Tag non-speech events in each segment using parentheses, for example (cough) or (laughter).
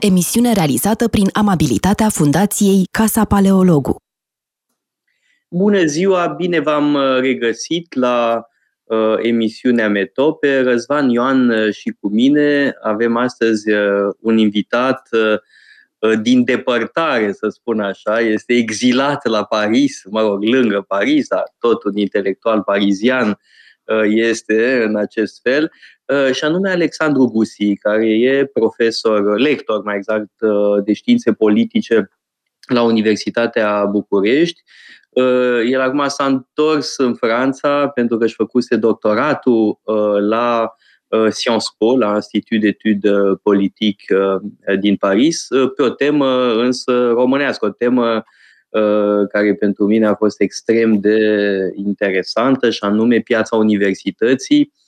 Emisiune realizată prin amabilitatea Fundației Casa Paleologu. Bună ziua, bine v-am uh, regăsit la uh, emisiunea Metope. Răzvan Ioan uh, și cu mine avem astăzi uh, un invitat uh, uh, din depărtare, să spun așa, este exilat la Paris, mă rog, lângă Paris, dar tot un intelectual parizian este în acest fel. Uh, și anume Alexandru Gusi, care e profesor, lector mai exact, uh, de științe politice la Universitatea București. Uh, el acum s-a întors în Franța pentru că își făcuse doctoratul la Sciences Po, la Institut d'Etudes Politique din Paris, pe o temă însă românească, o temă care pentru mine a fost extrem de interesantă și anume piața universității, uh,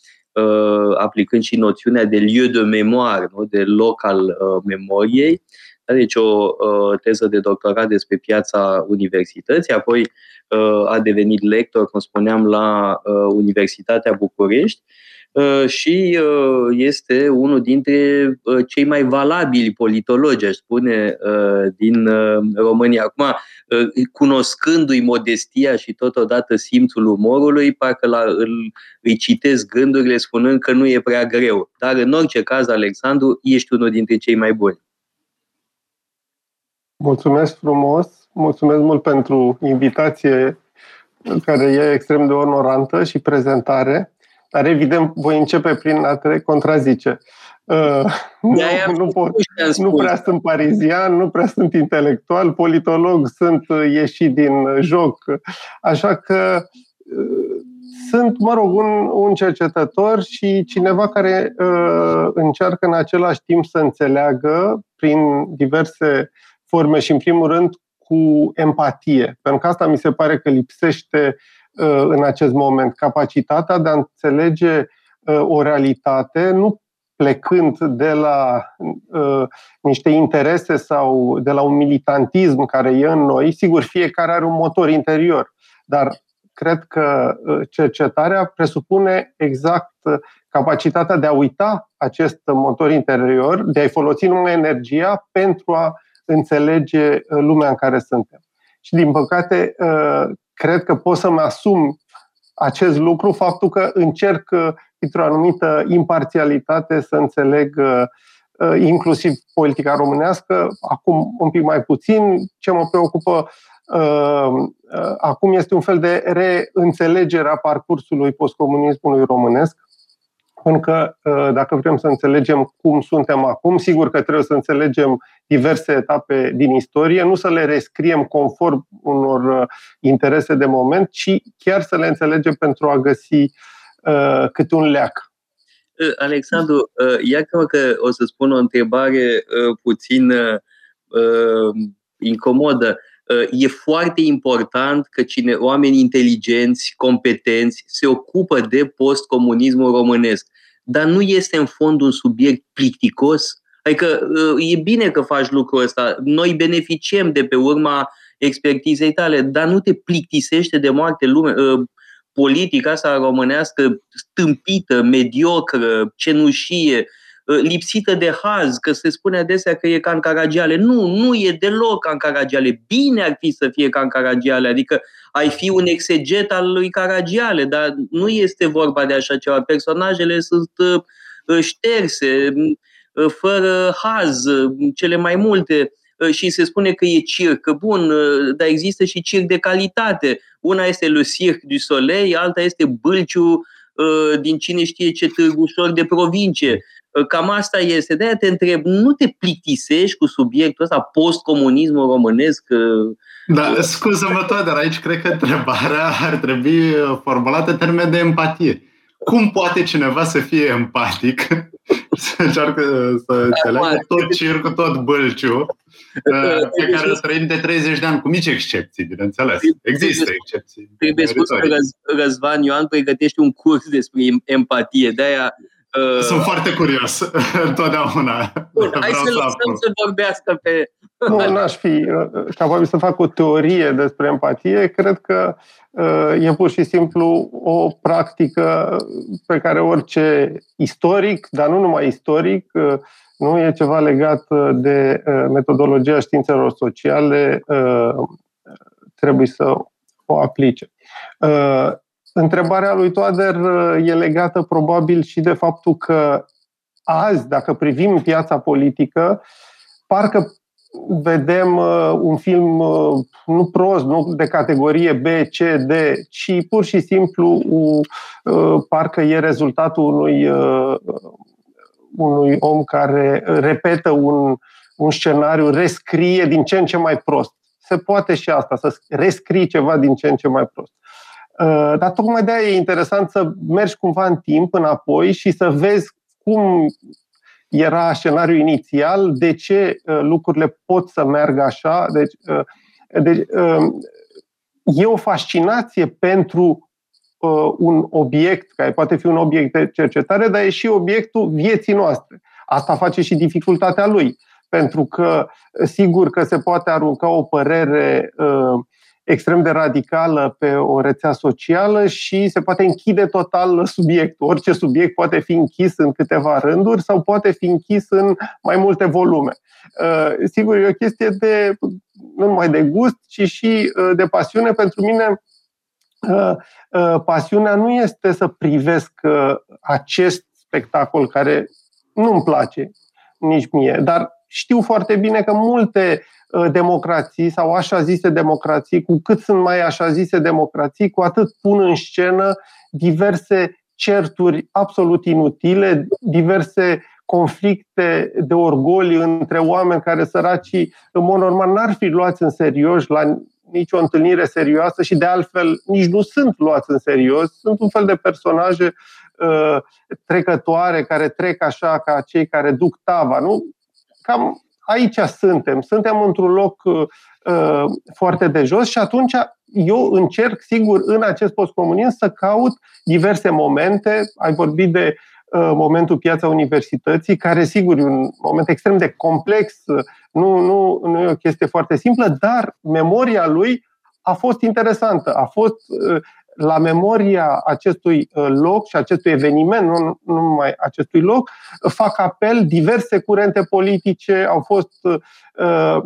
aplicând și noțiunea de lieu de memoire, nu? de loc al uh, memoriei. Deci o uh, teză de doctorat despre piața universității, apoi uh, a devenit lector, cum spuneam, la uh, Universitatea București Uh, și uh, este unul dintre uh, cei mai valabili politologi, aș spune, din România. Acum, cunoscându-i modestia și totodată simțul umorului, parcă la, îl, îi citesc gândurile spunând că nu e prea greu. Dar, în orice caz, Alexandru, ești unul dintre cei mai buni. Mulțumesc frumos, mulțumesc mult pentru invitație care e extrem de onorantă și prezentare. Dar evident voi începe prin a te contrazice. Uh, nu, (laughs) nu, pot, nu prea sunt parizian, nu prea sunt intelectual, politolog, sunt uh, ieșit din joc. Așa că uh, sunt, mă rog, un, un cercetător și cineva care uh, încearcă în același timp să înțeleagă prin diverse forme și, în primul rând, cu empatie. Pentru că asta mi se pare că lipsește Uh, în acest moment. Capacitatea de a înțelege uh, o realitate, nu plecând de la uh, niște interese sau de la un militantism care e în noi, sigur, fiecare are un motor interior, dar cred că cercetarea presupune exact capacitatea de a uita acest motor interior, de a-i folosi numai energia pentru a înțelege lumea în care suntem. Și, din păcate, cred că pot să-mi asum acest lucru, faptul că încerc într-o anumită imparțialitate să înțeleg uh, uh, inclusiv politica românească, acum un pic mai puțin. Ce mă preocupă uh, acum este un fel de reînțelegere a parcursului postcomunismului românesc, pentru că dacă vrem să înțelegem cum suntem acum, sigur că trebuie să înțelegem diverse etape din istorie, nu să le rescriem conform unor uh, interese de moment, ci chiar să le înțelegem pentru a găsi uh, cât un leac. Uh, Alexandru, uh, iată că o să spun o întrebare uh, puțin uh, incomodă. E foarte important că cine, oameni inteligenți, competenți, se ocupă de postcomunismul românesc. Dar nu este în fond un subiect plicticos? Adică uh, e bine că faci lucrul ăsta. Noi beneficiem de pe urma expertizei tale, dar nu te plictisește de moarte lume. Uh, politica asta românească stâmpită, mediocră, cenușie, uh, lipsită de haz, că se spune adesea că e ca în Caragiale. Nu, nu e deloc ca în Caragiale. Bine ar fi să fie ca în Caragiale, adică ai fi un exeget al lui Caragiale, dar nu este vorba de așa ceva. Personajele sunt șterse, Uh, fără haz, uh, cele mai multe uh, și se spune că e circ. Bun, dar există și circ de calitate. Una este Le Cirque du Soleil, alta este Bâlciu din cine știe ce târgușor de provincie. Cam asta este. De-aia te întreb, nu te plictisești cu subiectul ăsta, postcomunismul românesc? Da, scuză-mă tot, dar aici cred că întrebarea ar trebui formulată în termen de empatie cum poate cineva să fie empatic, (laughs) să încearcă să înțeleagă tot circul, tot bălciu, uh, pe care îl trăim de 30 de ani, cu mici excepții, bineînțeles. Există excepții. Trebuie spus că Răzvan Ioan pregătește un curs despre empatie, de-aia Uh, Sunt foarte curios, (laughs) întotdeauna. Bun, hai să lăsăm să vorbească pe... Nu, n-aș fi uh, capabil să fac o teorie despre empatie. Cred că uh, e pur și simplu o practică pe care orice istoric, dar nu numai istoric, nu e ceva legat de metodologia științelor sociale, trebuie să o aplice. Întrebarea lui Toader e legată probabil și de faptul că azi, dacă privim piața politică, parcă vedem uh, un film uh, nu prost, nu de categorie B, C, D, ci pur și simplu uh, parcă e rezultatul unui, uh, unui om care repetă un, un scenariu, rescrie din ce în ce mai prost. Se poate și asta, să rescrii ceva din ce în ce mai prost. Uh, dar tocmai de aia e interesant să mergi cumva în timp înapoi și să vezi cum era scenariul inițial, de ce uh, lucrurile pot să meargă așa. Deci, uh, deci e o fascinație pentru un obiect, care poate fi un obiect de cercetare, dar e și obiectul vieții noastre. Asta face și dificultatea lui, pentru că sigur că se poate arunca o părere uh, extrem de radicală pe o rețea socială și se poate închide total subiectul. Orice subiect poate fi închis în câteva rânduri sau poate fi închis în mai multe volume. Uh, sigur, e o chestie de nu numai de gust, ci și uh, de pasiune. Pentru mine, uh, pasiunea nu este să privesc acest spectacol care nu-mi place nici mie, dar știu foarte bine că multe Uh, democrații sau așa zise democrații, cu cât sunt mai așa zise democrații, cu atât pun în scenă diverse certuri absolut inutile, diverse conflicte de orgoli între oameni care săracii, în mod normal, n-ar fi luați în serios la nicio întâlnire serioasă și de altfel nici nu sunt luați în serios. Sunt un fel de personaje uh, trecătoare care trec așa ca cei care duc tava. Nu? Cam aici suntem, suntem într-un loc uh, uh, foarte de jos și atunci eu încerc, sigur, în acest postcomunism să caut diverse momente. Ai vorbit de uh, momentul piața universității, care, sigur, e un moment extrem de complex, nu, nu, nu e o chestie foarte simplă, dar memoria lui a fost interesantă, a fost la memoria acestui uh, loc și acestui eveniment, nu, nu numai acestui loc, fac apel diverse curente politice, au fost uh, uh,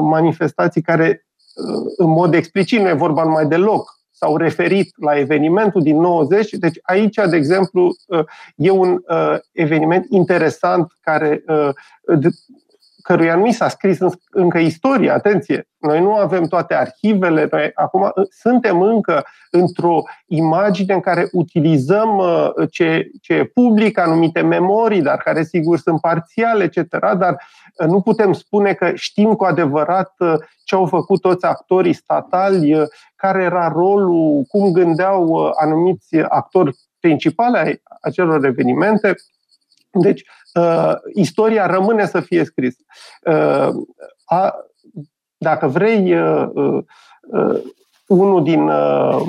manifestații care, uh, în mod explicit, nu e vorba numai de loc, s-au referit la evenimentul din 90. Deci aici, de exemplu, uh, e un uh, eveniment interesant care căruia nu i s-a scris încă istorie, atenție, noi nu avem toate arhivele, noi acum ă, suntem încă într-o imagine în care utilizăm ă, ce, ce e public, anumite memorii, dar care sigur sunt parțiale, etc., dar ă, nu putem spune că știm cu adevărat ce au făcut toți actorii statali, care era rolul, cum gândeau anumiți actori principale ai acelor evenimente. Deci, uh, istoria rămâne să fie scrisă. Uh, a, dacă vrei, uh, uh, uh, unul din uh,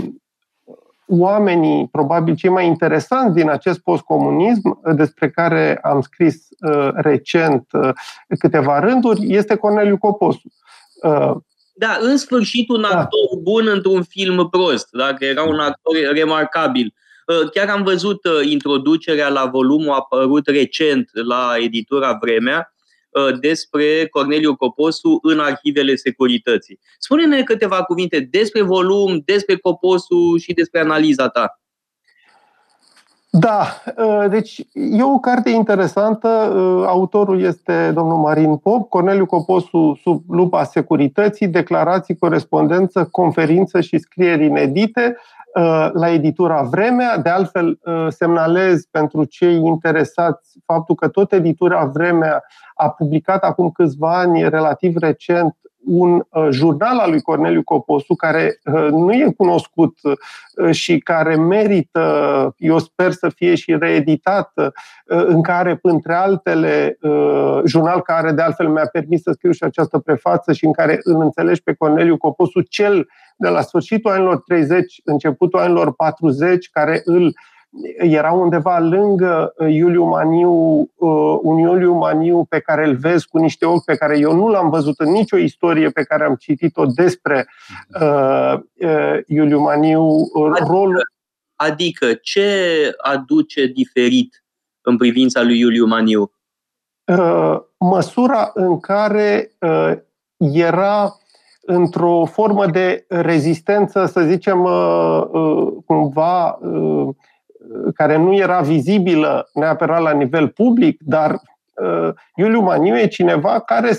oamenii, probabil cei mai interesanți din acest postcomunism, despre care am scris uh, recent uh, câteva rânduri, este Corneliu Coposu. Uh, da, în sfârșit un da. actor da. bun într-un film prost, dacă era un actor remarcabil. Uh, chiar am văzut uh, introducerea la volumul apărut recent la editura Vremea uh, despre Corneliu Coposu în arhivele securității. Spune-ne câteva cuvinte despre volum, despre Coposu și despre analiza ta. Da, deci e o carte interesantă. Autorul este domnul Marin Pop, Corneliu Coposu sub lupa securității, declarații, corespondență, conferință și scrieri inedite. Uh, la editura Vremea. De altfel, uh, semnalez pentru cei interesați faptul că tot editura Vremea a publicat acum câțiva ani, relativ recent, un uh, jurnal al lui Corneliu Coposu care nu e cunoscut și care merită, eu sper să fie și reeditat, în care, între altele, jurnal care de altfel mi-a permis să scriu și această prefață și în care îl înțelegi pe Corneliu Coposu cel de la sfârșitul anilor 30, începutul anilor 40, care îl era undeva lângă uh, Iuliu Maniu, uh, un Iuliu Maniu pe care îl vezi cu niște ochi pe care eu nu l-am văzut în nicio istorie pe care am citit-o despre uh, uh, Iuliu Maniu. Adică, rolul... adică ce aduce diferit în privința lui Iuliu Maniu? măsura în care era într-o formă de rezistență, să zicem, cumva, care nu era vizibilă neapărat la nivel public, dar Iuliu Maniu e cineva care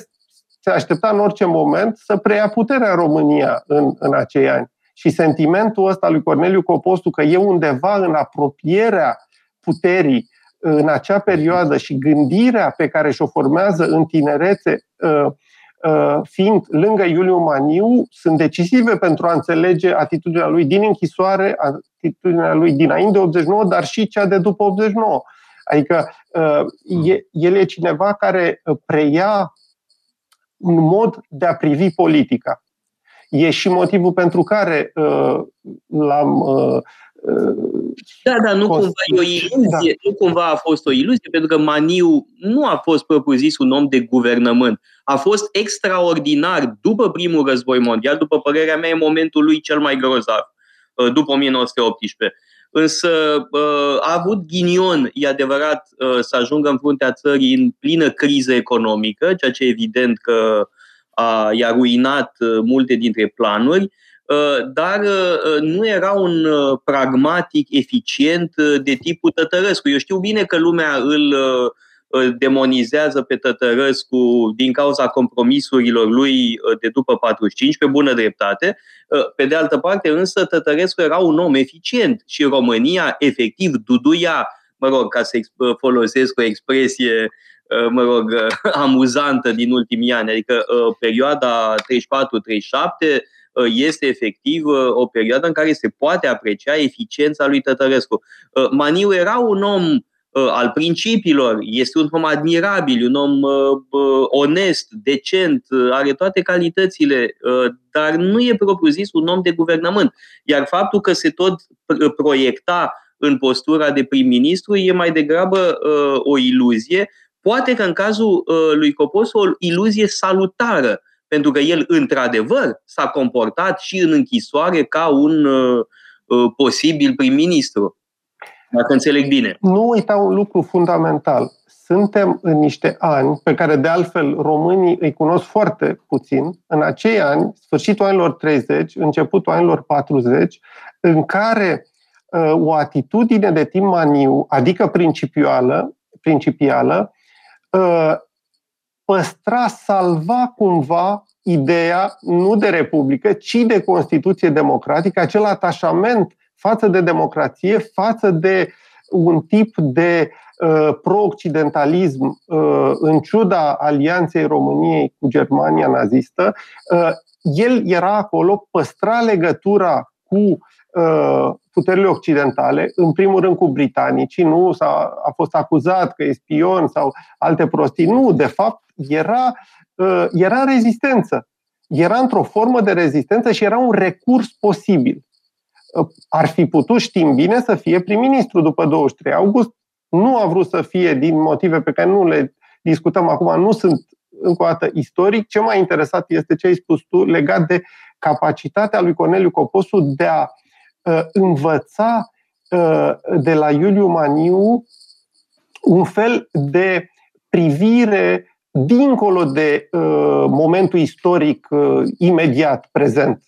se aștepta în orice moment să preia puterea în România în, în acei ani. Și sentimentul ăsta lui Corneliu Copostu că e undeva în apropierea puterii în acea perioadă și gândirea pe care și-o formează în tinerețe, ă, ă, fiind lângă Iuliu Maniu, sunt decisive pentru a înțelege atitudinea lui din închisoare, atitudinea lui dinainte de 89, dar și cea de după 89. Adică ă, el e cineva care preia un mod de a privi politica. E și motivul pentru care uh, l-am. Uh, da, da, nu cumva e o iluzie, da. nu cumva a fost o iluzie, pentru că Maniu nu a fost propriu-zis un om de guvernământ. A fost extraordinar după primul război mondial, după părerea mea, în momentul lui cel mai grozav, uh, după 1918 însă a avut ghinion, e adevărat, să ajungă în fruntea țării în plină criză economică, ceea ce evident că a, i-a ruinat multe dintre planuri, dar nu era un pragmatic eficient de tipul Tătărescu. Eu știu bine că lumea îl demonizează pe Tătărescu din cauza compromisurilor lui de după 45, pe bună dreptate. Pe de altă parte, însă, Tătărescu era un om eficient și România, efectiv, duduia, mă rog, ca să folosesc o expresie, mă rog, (laughs) amuzantă din ultimii ani, adică perioada 34-37 este efectiv o perioadă în care se poate aprecia eficiența lui Tătărescu. Maniu era un om Uh, al principiilor, este un om admirabil, un om uh, uh, onest, decent, are toate calitățile, dar nu e propriu-zis un om de guvernământ. Iar faptul că se tot proiecta în postura de prim-ministru e mai degrabă o iluzie, poate că în cazul lui Copos o iluzie salutară, pentru că el într-adevăr s-a comportat și în închisoare ca un posibil prim-ministru. Dacă înțeleg bine. Nu uita un lucru fundamental. Suntem în niște ani pe care, de altfel, românii îi cunosc foarte puțin. În acei ani, sfârșitul anilor 30, începutul anilor 40, în care uh, o atitudine de timp maniu, adică principială, principială uh, păstra, salva cumva ideea nu de republică, ci de Constituție democratică, acel atașament față de democrație, față de un tip de uh, pro-occidentalism uh, în ciuda alianței României cu Germania nazistă, uh, el era acolo, păstra legătura cu uh, puterile occidentale, în primul rând cu britanicii, nu s-a, a fost acuzat că e spion sau alte prostii. Nu, de fapt, era, uh, era rezistență. Era într-o formă de rezistență și era un recurs posibil ar fi putut, știm bine, să fie prim-ministru după 23 august. Nu a vrut să fie din motive pe care nu le discutăm acum, nu sunt încă o dată istoric. Ce m-a interesat este ce ai spus tu legat de capacitatea lui Corneliu Coposu de a uh, învăța uh, de la Iuliu Maniu un fel de privire dincolo de uh, momentul istoric uh, imediat prezent.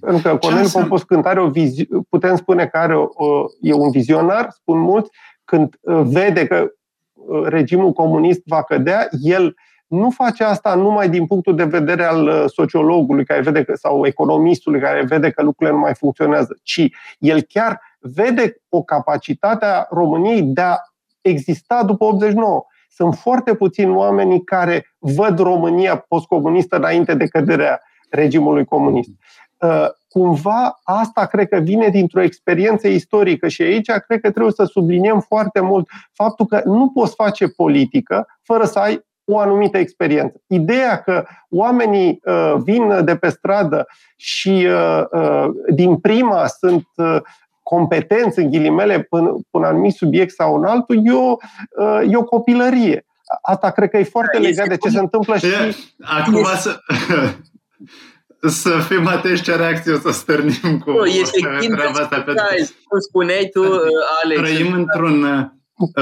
Pentru că Corneliu Popescu are o vizi- putem spune că are o, o, e un vizionar, spun mulți, când uh, vede că uh, regimul comunist va cădea, el nu face asta numai din punctul de vedere al uh, sociologului care vede că, sau economistului care vede că lucrurile nu mai funcționează, ci el chiar vede o capacitate a României de a exista după 89. Sunt foarte puțini oamenii care văd România postcomunistă înainte de căderea regimului comunist. Uh, cumva asta cred că vine dintr-o experiență istorică și aici cred că trebuie să subliniem foarte mult faptul că nu poți face politică fără să ai o anumită experiență. Ideea că oamenii uh, vin de pe stradă și uh, uh, din prima sunt uh, competenți în ghilimele până, până un anumit subiect sau un altul, e o, uh, e o copilărie. Asta cred că e foarte da, legat de ce se întâmplă și... Acum să (laughs) să fim atenți ce reacție o să stârnim cu nu, este (laughs) treaba asta. Cum spuneai tu, Alex. Trăim într-un,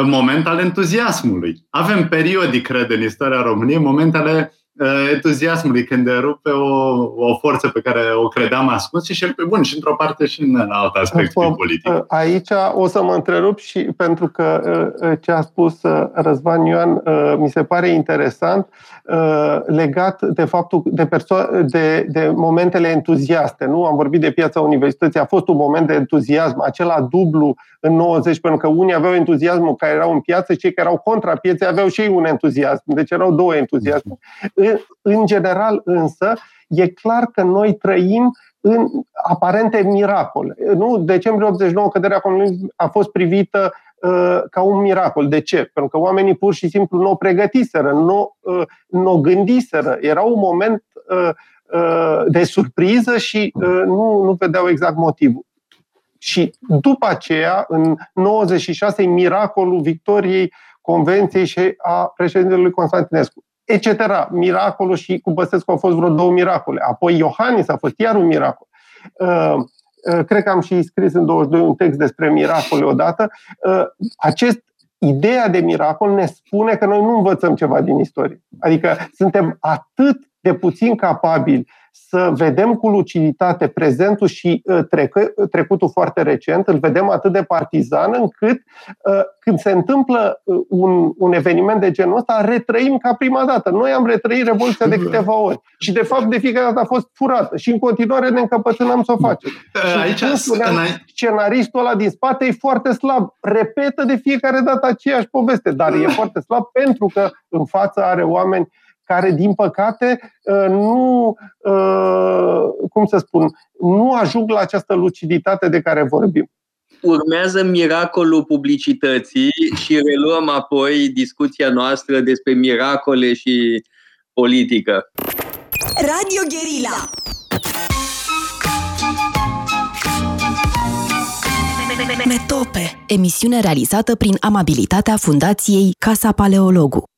moment al entuziasmului. Avem periodic, cred, în istoria României, momente ale uh, entuziasmului, când derupe o, o forță pe care o credeam ascuns și el pe bun și într-o parte și în alt aspect P- politic. Aici o să mă întrerup și pentru că uh, ce a spus uh, Răzvan Ioan mi se pare interesant legat de faptul de, perso- de, de momentele entuziaste. Nu am vorbit de piața universității, a fost un moment de entuziasm, acela dublu în 90, pentru că unii aveau entuziasmul care erau în piață, cei care erau contra pieței aveau și ei un entuziasm. Deci erau două entuziasme. În, în general, însă, e clar că noi trăim în aparente miracole. Nu? Decembrie 89, căderea comunismului a fost privită uh, ca un miracol. De ce? Pentru că oamenii pur și simplu nu o pregătiseră, nu, uh, nu o gândiseră. Era un moment uh, uh, de surpriză și uh, nu, nu vedeau exact motivul. Și după aceea, în 96, miracolul victoriei Convenției și a președintelui Constantinescu etc. Miracolul și cu Băsescu au fost vreo două miracole. Apoi Iohannis a fost iar un miracol. Uh, uh, cred că am și scris în 22 un text despre miracole odată. Uh, acest ideea de miracol ne spune că noi nu învățăm ceva din istorie. Adică suntem atât de puțin capabili să vedem cu luciditate prezentul și uh, trecă, trecutul foarte recent, îl vedem atât de partizan încât uh, când se întâmplă uh, un, un eveniment de genul ăsta, retrăim ca prima dată. Noi am retrăit Revoluția de câteva ori și de fapt de fiecare dată a fost furată și în continuare ne încăpățânăm să o facem. Aici, și spuneam, scenaristul ăla din spate e foarte slab. Repetă de fiecare dată aceeași poveste, dar e (laughs) foarte slab pentru că în față are oameni care, din păcate, uh, nu, uh, cum să spun, nu ajung la această luciditate de care vorbim. Urmează miracolul publicității și reluăm apoi discuția noastră despre miracole și politică. Radio Guerilla Metope, emisiune realizată prin amabilitatea Fundației Casa Paleologu.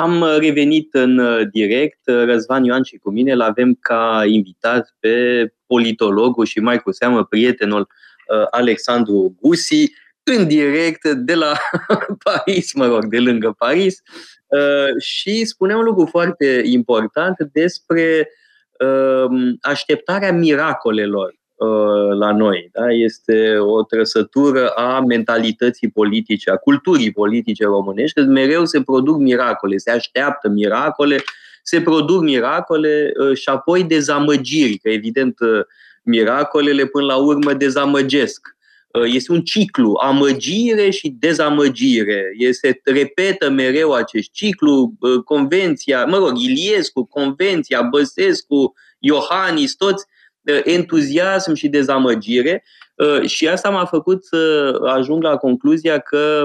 Am uh, revenit în uh, direct, uh, Răzvan Ioan și cu mine, îl avem ca invitat pe politologul și mai cu seamă prietenul Alexandru Gusi, în direct de la (laughs) Paris, mă rog, de lângă Paris, și spune un lucru foarte important despre așteptarea miracolelor. Uh, la noi. Da? Este o trăsătură a mentalității politice, a culturii politice românești, că mereu se produc miracole, se așteaptă miracole, se produc miracole uh, și apoi dezamăgiri, că evident uh, miracolele până la urmă dezamăgesc. Este un ciclu, amăgire și dezamăgire. Se repetă mereu acest ciclu, convenția, mă rog, Iliescu, convenția, Băsescu, Iohannis, toți entuziasm și dezamăgire uh, și asta m-a făcut să ajung la concluzia că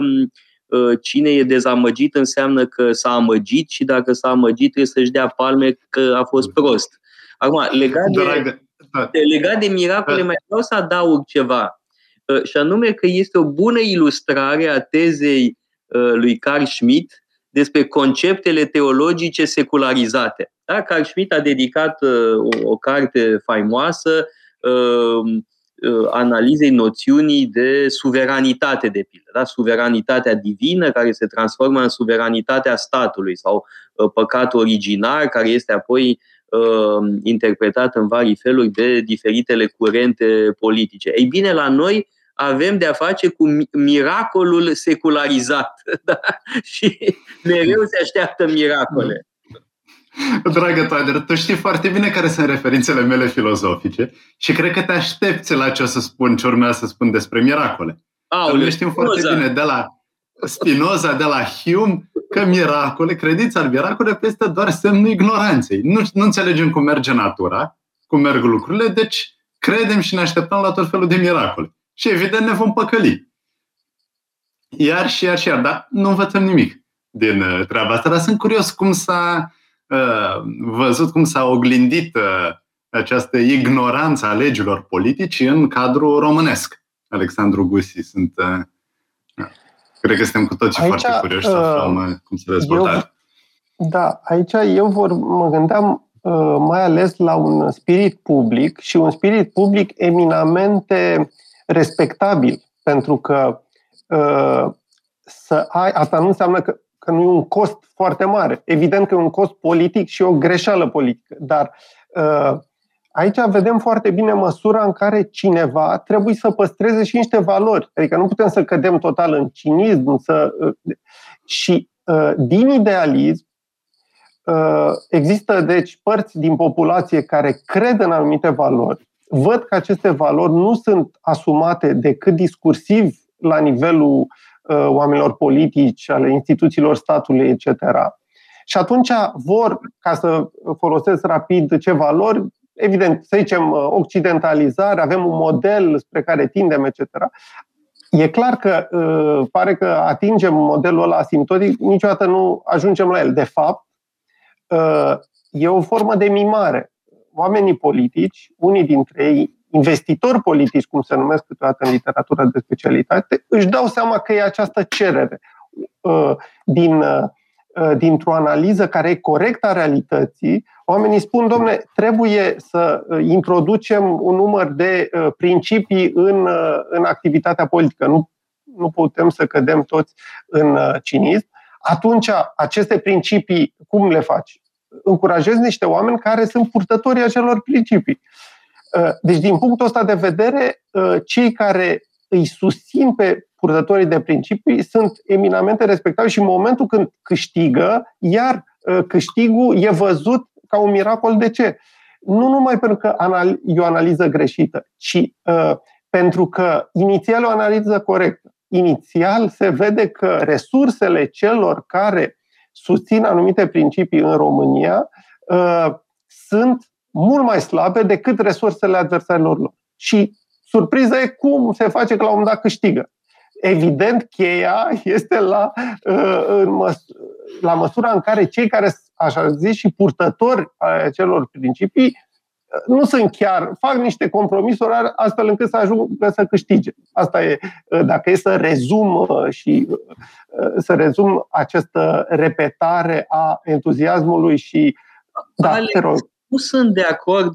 uh, cine e dezamăgit înseamnă că s-a amăgit și dacă s-a amăgit trebuie să-și dea palme că a fost prost. Acum, legat de, da. legat de miracole, da. mai vreau să adaug ceva. Uh, și anume că este o bună ilustrare a tezei lui Carl Schmitt despre conceptele teologice secularizate. Da? Carl Schmitt a dedicat uh, o, o carte faimoasă uh, uh, analizei noțiunii de suveranitate, de pildă. Da? Suveranitatea divină care se transformă în suveranitatea statului sau uh, păcatul originar care este apoi uh, interpretat în vari feluri de diferitele curente politice. Ei bine, la noi avem de a face cu miracolul secularizat. (laughs) Da? Și mereu se așteaptă miracole. Dragă Toader, tu știi foarte bine care sunt referințele mele filozofice și cred că te aștepți la ce o să spun, ce urmează să spun despre miracole. Aoleu, Noi știm foarte Spinoza. bine de la Spinoza, de la Hume, că miracole, credința în miracole este doar semnul ignoranței. Nu, nu înțelegem cum merge natura, cum merg lucrurile, deci credem și ne așteptăm la tot felul de miracole. Și evident ne vom păcăli. Iar și iar și iar, dar nu învățăm nimic din uh, treaba asta. Dar sunt curios cum s-a uh, văzut, cum s-a oglindit uh, această ignoranță a legilor politici în cadrul românesc. Alexandru Gusi, sunt Cred că suntem cu toții aici, foarte curioși să aflăm cum se dezvoltă. Da, aici eu vor, mă gândeam mai ales la un spirit public și un spirit public eminamente respectabil, pentru că uh, să ai, asta nu înseamnă că, că nu e un cost foarte mare. Evident că e un cost politic și o greșeală politică, dar uh, aici vedem foarte bine măsura în care cineva trebuie să păstreze și niște valori. Adică nu putem să cădem total în cinism să, uh, și uh, din idealism uh, există deci părți din populație care cred în anumite valori, văd că aceste valori nu sunt asumate decât discursiv la nivelul uh, oamenilor politici, ale instituțiilor statului, etc. Și atunci vor, ca să folosesc rapid ce valori, evident, să zicem, uh, occidentalizare, avem un model spre care tindem, etc. E clar că uh, pare că atingem modelul ăla asimptotic, niciodată nu ajungem la el. De fapt, uh, e o formă de mimare. Oamenii politici, unii dintre ei, investitori politici, cum se numesc câteodată în literatură de specialitate, își dau seama că e această cerere uh, din, uh, dintr-o analiză care e corectă a realității, oamenii spun, domne, trebuie să uh, introducem un număr de principii în, în activitatea politică. Nu, nu putem să cădem toți în cinism. Atunci, aceste principii, cum le faci? Încurajezi niște oameni care sunt purtătorii acelor principii. Uh, deci, din punctul ăsta de vedere, uh, cei care îi susțin pe purtătorii de principii sunt eminamente respectabili și în momentul când câștigă, iar uh, câștigul e văzut ca un miracol. De ce? Nu numai pentru că e o analiză greșită, ci pentru că inițial o analiză corectă. Inițial se vede că resursele celor care susțin anumite principii în România sunt mult mai slabe decât resursele adversarilor lor. Și surpriza e cum se face că la un moment dat câștigă. Evident, cheia este la, uh, în măs- la măsura în care cei care, așa zis, și purtători a celor principii uh, nu sunt chiar, fac niște compromisuri astfel încât să ajungă să câștige. Asta e, uh, dacă e să rezum și să rezum această repetare a entuziasmului și da, Alex, te rog nu sunt de acord,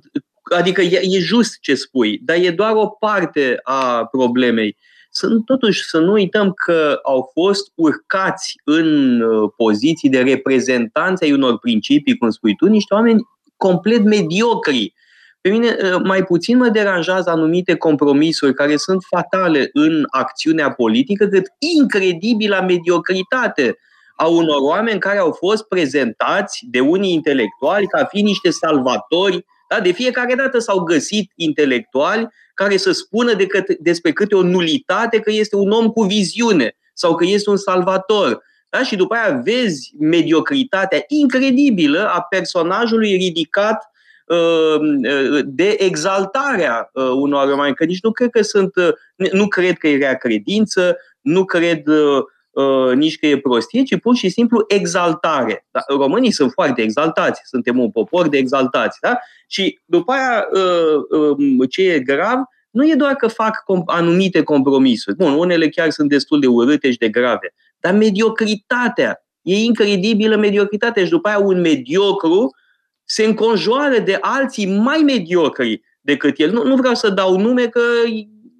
adică e, e just ce spui, dar e doar o parte a problemei. Sunt totuși să nu uităm că au fost urcați în uh, poziții de reprezentanți ai unor principii, cum spui tu, niște oameni complet mediocri. Pe mine uh, mai puțin mă deranjează anumite compromisuri care sunt fatale în acțiunea politică, cât incredibila mediocritate a unor oameni care au fost prezentați de unii intelectuali ca fiind niște salvatori. Da? De fiecare dată s-au găsit intelectuali care să spună de câte, despre câte o nulitate că este un om cu viziune sau că este un salvator. Da? Și după aia vezi mediocritatea incredibilă a personajului ridicat uh, de exaltarea uh, unor oameni, că nici nu cred că sunt, uh, nu cred că e rea credință, nu cred Uh, nici că e prostie, ci pur și simplu exaltare. Da? Românii sunt foarte exaltați, suntem un popor de exaltați. Da? Și după aia, uh, um, ce e grav, nu e doar că fac anumite compromisuri. Bun, unele chiar sunt destul de urâte și de grave, dar mediocritatea, e incredibilă mediocritatea și după aia un mediocru se înconjoară de alții mai mediocri decât el. Nu, nu vreau să dau nume că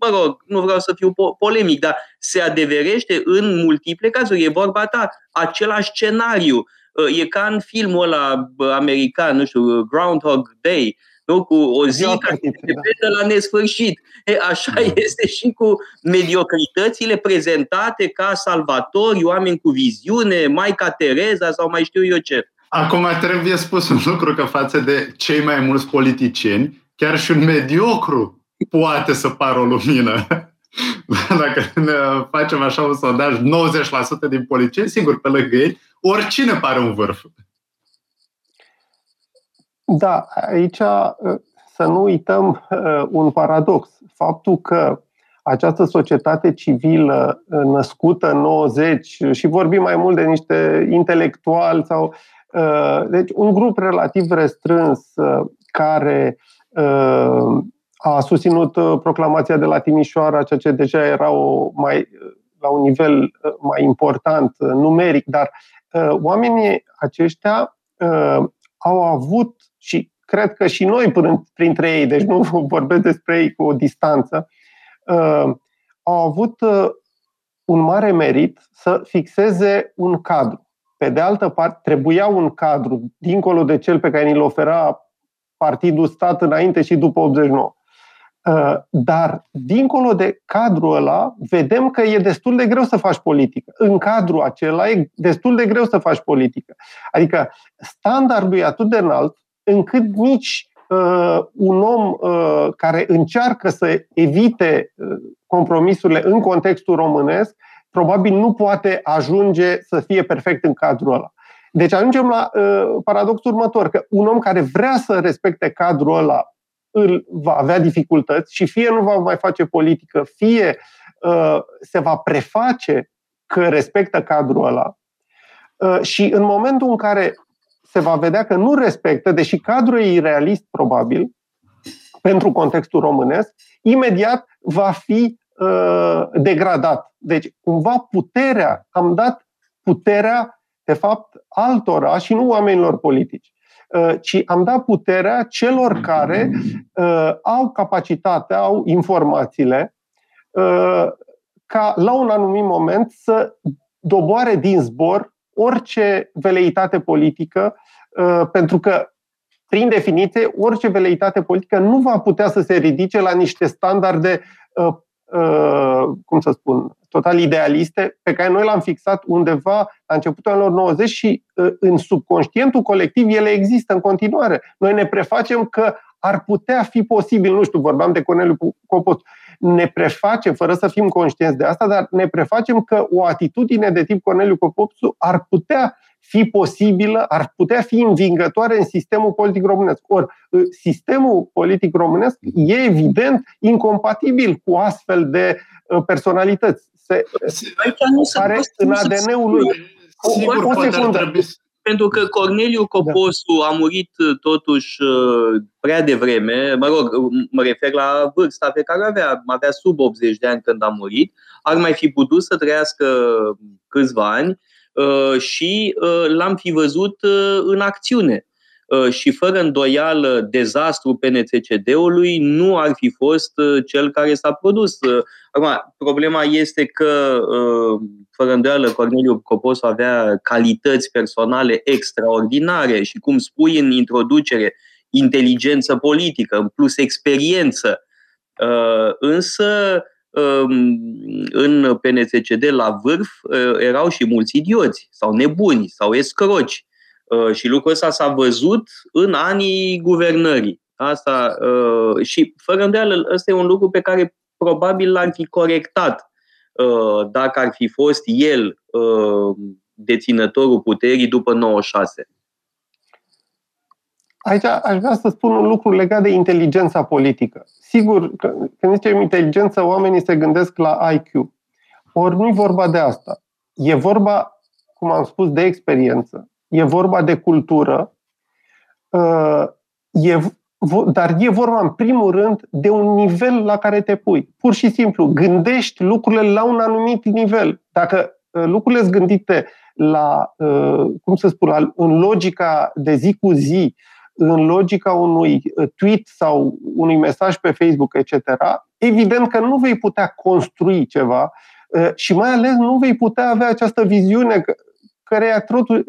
mă rog, nu vreau să fiu polemic, dar se adeverește în multiple cazuri. E vorba ta, același scenariu. Uh, e ca în filmul ăla american, nu știu, Groundhog Day, nu? cu o zi care se repetă la nesfârșit. E, așa da. este și cu mediocritățile prezentate ca salvatori, oameni cu viziune, Maica Tereza sau mai știu eu ce. Acum trebuie spus un lucru că față de cei mai mulți politicieni, chiar și un mediocru poate să pară o lumină. (laughs) Dacă ne facem așa un sondaj, 90% din poliție, sigur, pe lângă ei, oricine pare un vârf. Da, aici uh, să nu uităm uh, un paradox. Faptul că această societate civilă uh, născută în 90 și vorbim mai mult de niște intelectuali sau deci un grup relativ restrâns care a susținut uh, proclamația de la Timișoara, ceea ce deja era o mai, la un nivel uh, mai important uh, numeric, dar oamenii aceștia au avut și cred că și noi până printre ei, deci nu vorbesc despre ei cu o distanță, au avut un mare merit să fixeze un cadru. Pe de altă parte, trebuia un cadru, dincolo de cel pe care ni-l ofera Partidul Stat înainte și după 89. Uh, dar, dincolo de cadrul ăla, vedem că e destul de greu să faci politică. În cadrul acela e destul de greu să faci politică. Adică standardul e atât de înalt încât nici uh, un om uh, care încearcă să evite uh, compromisurile în contextul românesc, probabil nu poate ajunge să fie perfect în cadrul ăla. Deci ajungem la uh, paradoxul următor, că un om care vrea să respecte cadrul ăla îl va avea dificultăți și fie nu va mai face politică, fie uh, se va preface că respectă cadrul ăla. Uh, și în momentul în care se va vedea că nu respectă, deși cadrul e irealist probabil pentru contextul românesc, imediat va fi uh, degradat. Deci, cumva, puterea, am dat puterea, de fapt, altora și nu oamenilor politici. Uh, ci am dat puterea celor care uh, au capacitatea, au informațiile, uh, ca la un anumit moment să doboare din zbor orice veleitate politică, pentru că, prin definiție, orice veleitate politică nu va putea să se ridice la niște standarde, cum să spun, total idealiste, pe care noi l-am fixat undeva la începutul anilor 90 și ă, în subconștientul colectiv ele există în continuare. Noi ne prefacem că ar putea fi posibil, nu știu, vorbeam de Corneliu Copot, ne prefacem, fără să fim conștienți de asta, dar ne prefacem că o atitudine de tip Corneliu Copopsu ar putea fi posibilă, ar putea fi învingătoare în sistemul politic românesc. Ori, ă, sistemul politic românesc e evident incompatibil cu astfel de ă, personalități se, Aici nu se are în ADN-ul lui. Sigur, o, o secundă. Pentru că Corneliu Coposu da. a murit uh, totuși uh, prea devreme, mă rog, mă refer la vârsta pe care avea, avea sub 80 de ani când a murit, ar mai fi putut să trăiască câțiva ani uh, și l-am fi văzut în acțiune. Uh, și fără îndoială dezastru PNCCD-ului nu ar fi fost uh, cel care s-a produs. Uh, acum, problema este că, fără îndoială, Corneliu Coposu avea calități personale extraordinare și, cum spui în introducere, inteligență politică, în plus experiență. Însă, um, în PNCCD la vârf erau și mulți idioți sau nebuni sau escroci Uh, și lucrul ăsta s-a văzut în anii guvernării. Asta, uh, și fără îndoială, ăsta e un lucru pe care probabil l-ar fi corectat uh, dacă ar fi fost el deținătorul puterii după 96. Aici aș vrea să spun un lucru legat de inteligența politică. Sigur, când zicem inteligență, oamenii se gândesc la IQ. Ori nu e vorba de asta. E vorba, cum am spus, de experiență e vorba de cultură, uh, e, dar e vorba în primul rând de un nivel la care te pui. Pur și simplu, gândești lucrurile la un anumit nivel. Dacă uh, lucrurile sunt gândite la, uh, cum să spun, în logica de zi cu zi, în logica unui tweet sau unui mesaj pe Facebook, etc., evident că nu vei putea construi ceva și mai ales nu vei putea avea această viziune căreia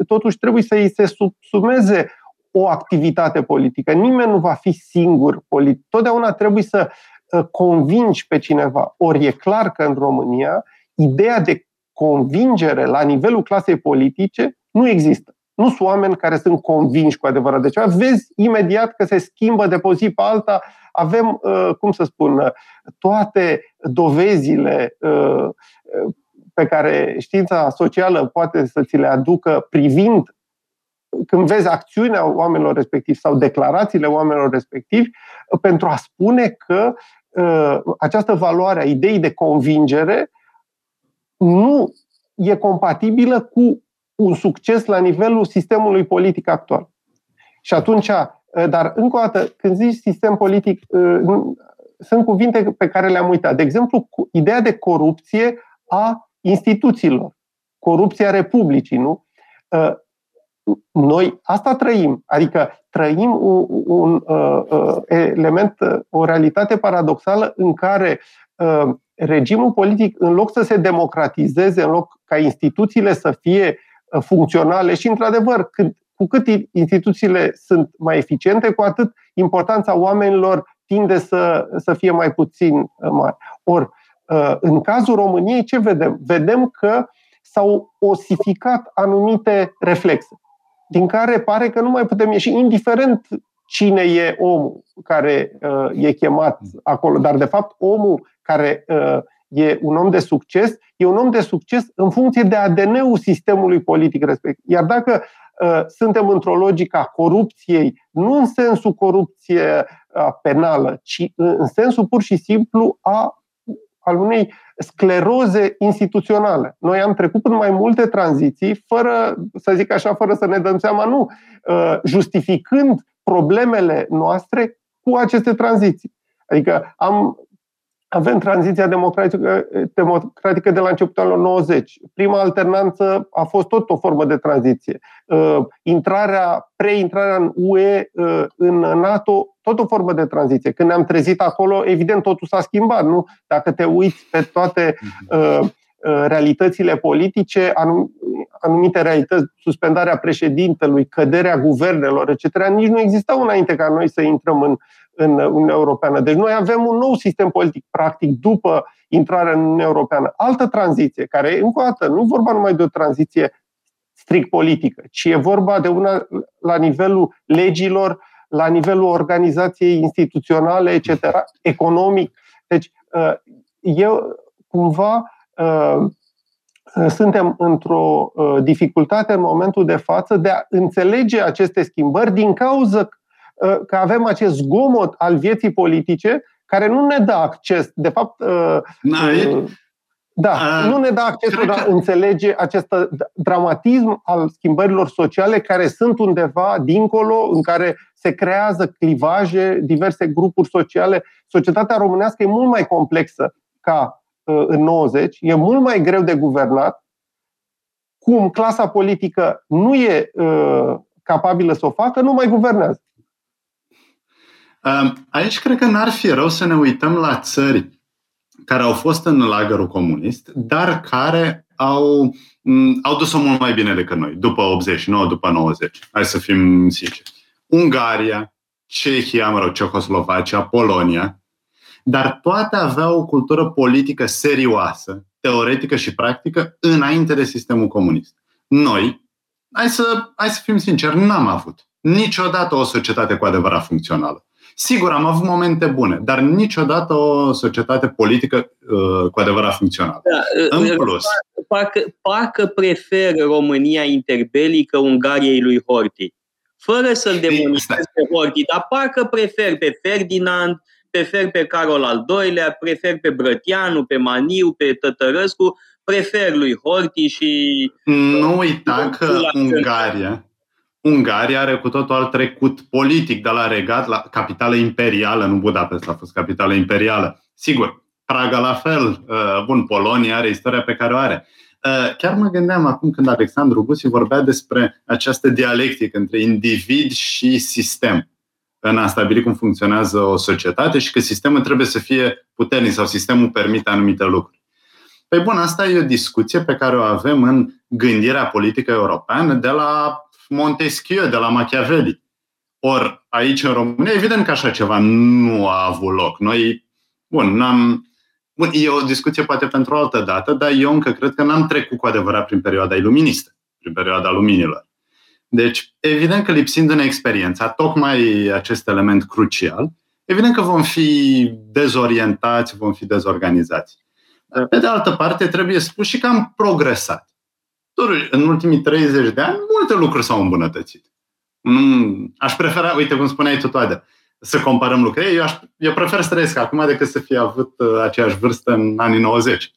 totuși trebuie să îi se subsumeze o activitate politică. Nimeni nu va fi singur politic. Totdeauna trebuie să ă, convingi pe cineva. Ori e clar că în România ideea de convingere la nivelul clasei politice nu există. Nu sunt oameni care sunt convinși cu adevărat de ceva. Vezi imediat că se schimbă de pe zi pe alta. Avem, ă, cum să spun, toate dovezile ă, pe care știința socială poate să ți le aducă privind când vezi acțiunea oamenilor respectivi sau declarațiile oamenilor respectivi, pentru a spune că uh, această valoare a ideii de convingere nu e compatibilă cu un succes la nivelul sistemului politic actual. Și atunci, uh, dar încă o dată, când zici sistem politic, uh, sunt cuvinte pe care le-am uitat. De exemplu, ideea de corupție a instituțiilor, corupția Republicii, nu? Uh, noi asta trăim, adică trăim un, un uh, uh, element, o realitate paradoxală în care regimul politic, în loc să se democratizeze, în loc ca instituțiile să fie uh, funcționale și, într-adevăr, când, cu cât instituțiile sunt mai eficiente, cu atât importanța oamenilor tinde să, să fie mai puțin uh, mare. Ori, uh, în cazul României, ce vedem? Vedem că s-au osificat anumite reflexe, din care pare că nu mai putem ieși, indiferent cine e omul care uh, e chemat acolo. Dar, de fapt, omul care uh, e un om de succes, e un om de succes în funcție de ADN-ul sistemului politic respectiv. Iar dacă uh, suntem într-o logică a corupției, nu în sensul corupție uh, penală, ci în sensul pur și simplu a al unei scleroze instituționale. Noi am trecut în mai multe tranziții, fără, să zic așa, fără să ne dăm seama, nu, uh, justificând problemele noastre cu aceste tranziții. Adică am, avem tranziția democratică, democratică de la începutul anilor 90. Prima alternanță a fost tot o formă de tranziție. Uh, intrarea, preintrarea în UE, uh, în NATO, tot o formă de tranziție. Când ne-am trezit acolo, evident, totul s-a schimbat. Nu? Dacă te uiți pe toate uh, realitățile politice, anumite realități, suspendarea președintelui, căderea guvernelor, etc., nici nu existau înainte ca noi să intrăm în, în Uniunea Europeană. Deci noi avem un nou sistem politic, practic, după intrarea în Uniunea Europeană. Altă tranziție, care, încă o dată, nu vorba numai de o tranziție strict politică, ci e vorba de una la nivelul legilor, la nivelul organizației instituționale, etc., economic. Deci, uh, eu cumva uh, suntem într-o uh, dificultate în momentul de față de a înțelege aceste schimbări din cauza că avem acest zgomot al vieții politice care nu ne dă acces. De fapt, da, uh, nu ne dă accesul de a înțelege acest dramatism al schimbărilor sociale care sunt undeva dincolo, în care se creează clivaje, diverse grupuri sociale. Societatea românească e mult mai complexă ca uh, în 90, e mult mai greu de guvernat. Cum clasa politică nu e uh, capabilă să o facă, nu mai guvernează. Um, aici cred că n-ar fi rău să ne uităm la țări care au fost în lagărul comunist, dar care au, au dus-o mult mai bine decât noi, după 89, după 90. Hai să fim sinceri. Ungaria, Cehia, mă rog, Cehoslovacia, Polonia, dar toate aveau o cultură politică serioasă, teoretică și practică, înainte de sistemul comunist. Noi, hai să, hai să fim sinceri, n-am avut niciodată o societate cu adevărat funcțională. Sigur, am avut momente bune, dar niciodată o societate politică uh, cu adevărat funcțională. Da, În uh, plus. Parcă, parcă prefer România interbelică Ungariei lui Horti. Fără să-l demonizez pe Horti, dar parcă prefer pe Ferdinand, prefer pe Carol al II-lea, prefer pe Brătianu, pe Maniu, pe Tătărăscu, prefer lui Horti și... Nu uita că Ungaria, Ungaria are cu totul alt trecut politic de la regat, la capitală imperială, nu Budapest a fost capitală imperială. Sigur, Praga la fel, uh, bun, Polonia are istoria pe care o are. Uh, chiar mă gândeam acum când Alexandru Gusi vorbea despre această dialectică între individ și sistem în a stabili cum funcționează o societate și că sistemul trebuie să fie puternic sau sistemul permite anumite lucruri. Păi bun, asta e o discuție pe care o avem în gândirea politică europeană de la Montesquieu, de la Machiavelli. Ori aici în România, evident că așa ceva nu a avut loc. Noi, bun, n-am, Bun, e o discuție poate pentru o altă dată, dar eu încă cred că n-am trecut cu adevărat prin perioada iluministă, prin perioada luminilor. Deci, evident că lipsindu-ne experiența, tocmai acest element crucial, evident că vom fi dezorientați, vom fi dezorganizați. Pe de altă parte, trebuie spus și că am progresat. Totuși, în ultimii 30 de ani, multe lucruri s-au îmbunătățit. Nu, aș prefera, uite cum spuneai tu, toate, să comparăm lucrurile. Eu, aș, eu prefer să trăiesc acum decât să fie avut uh, aceeași vârstă în anii 90.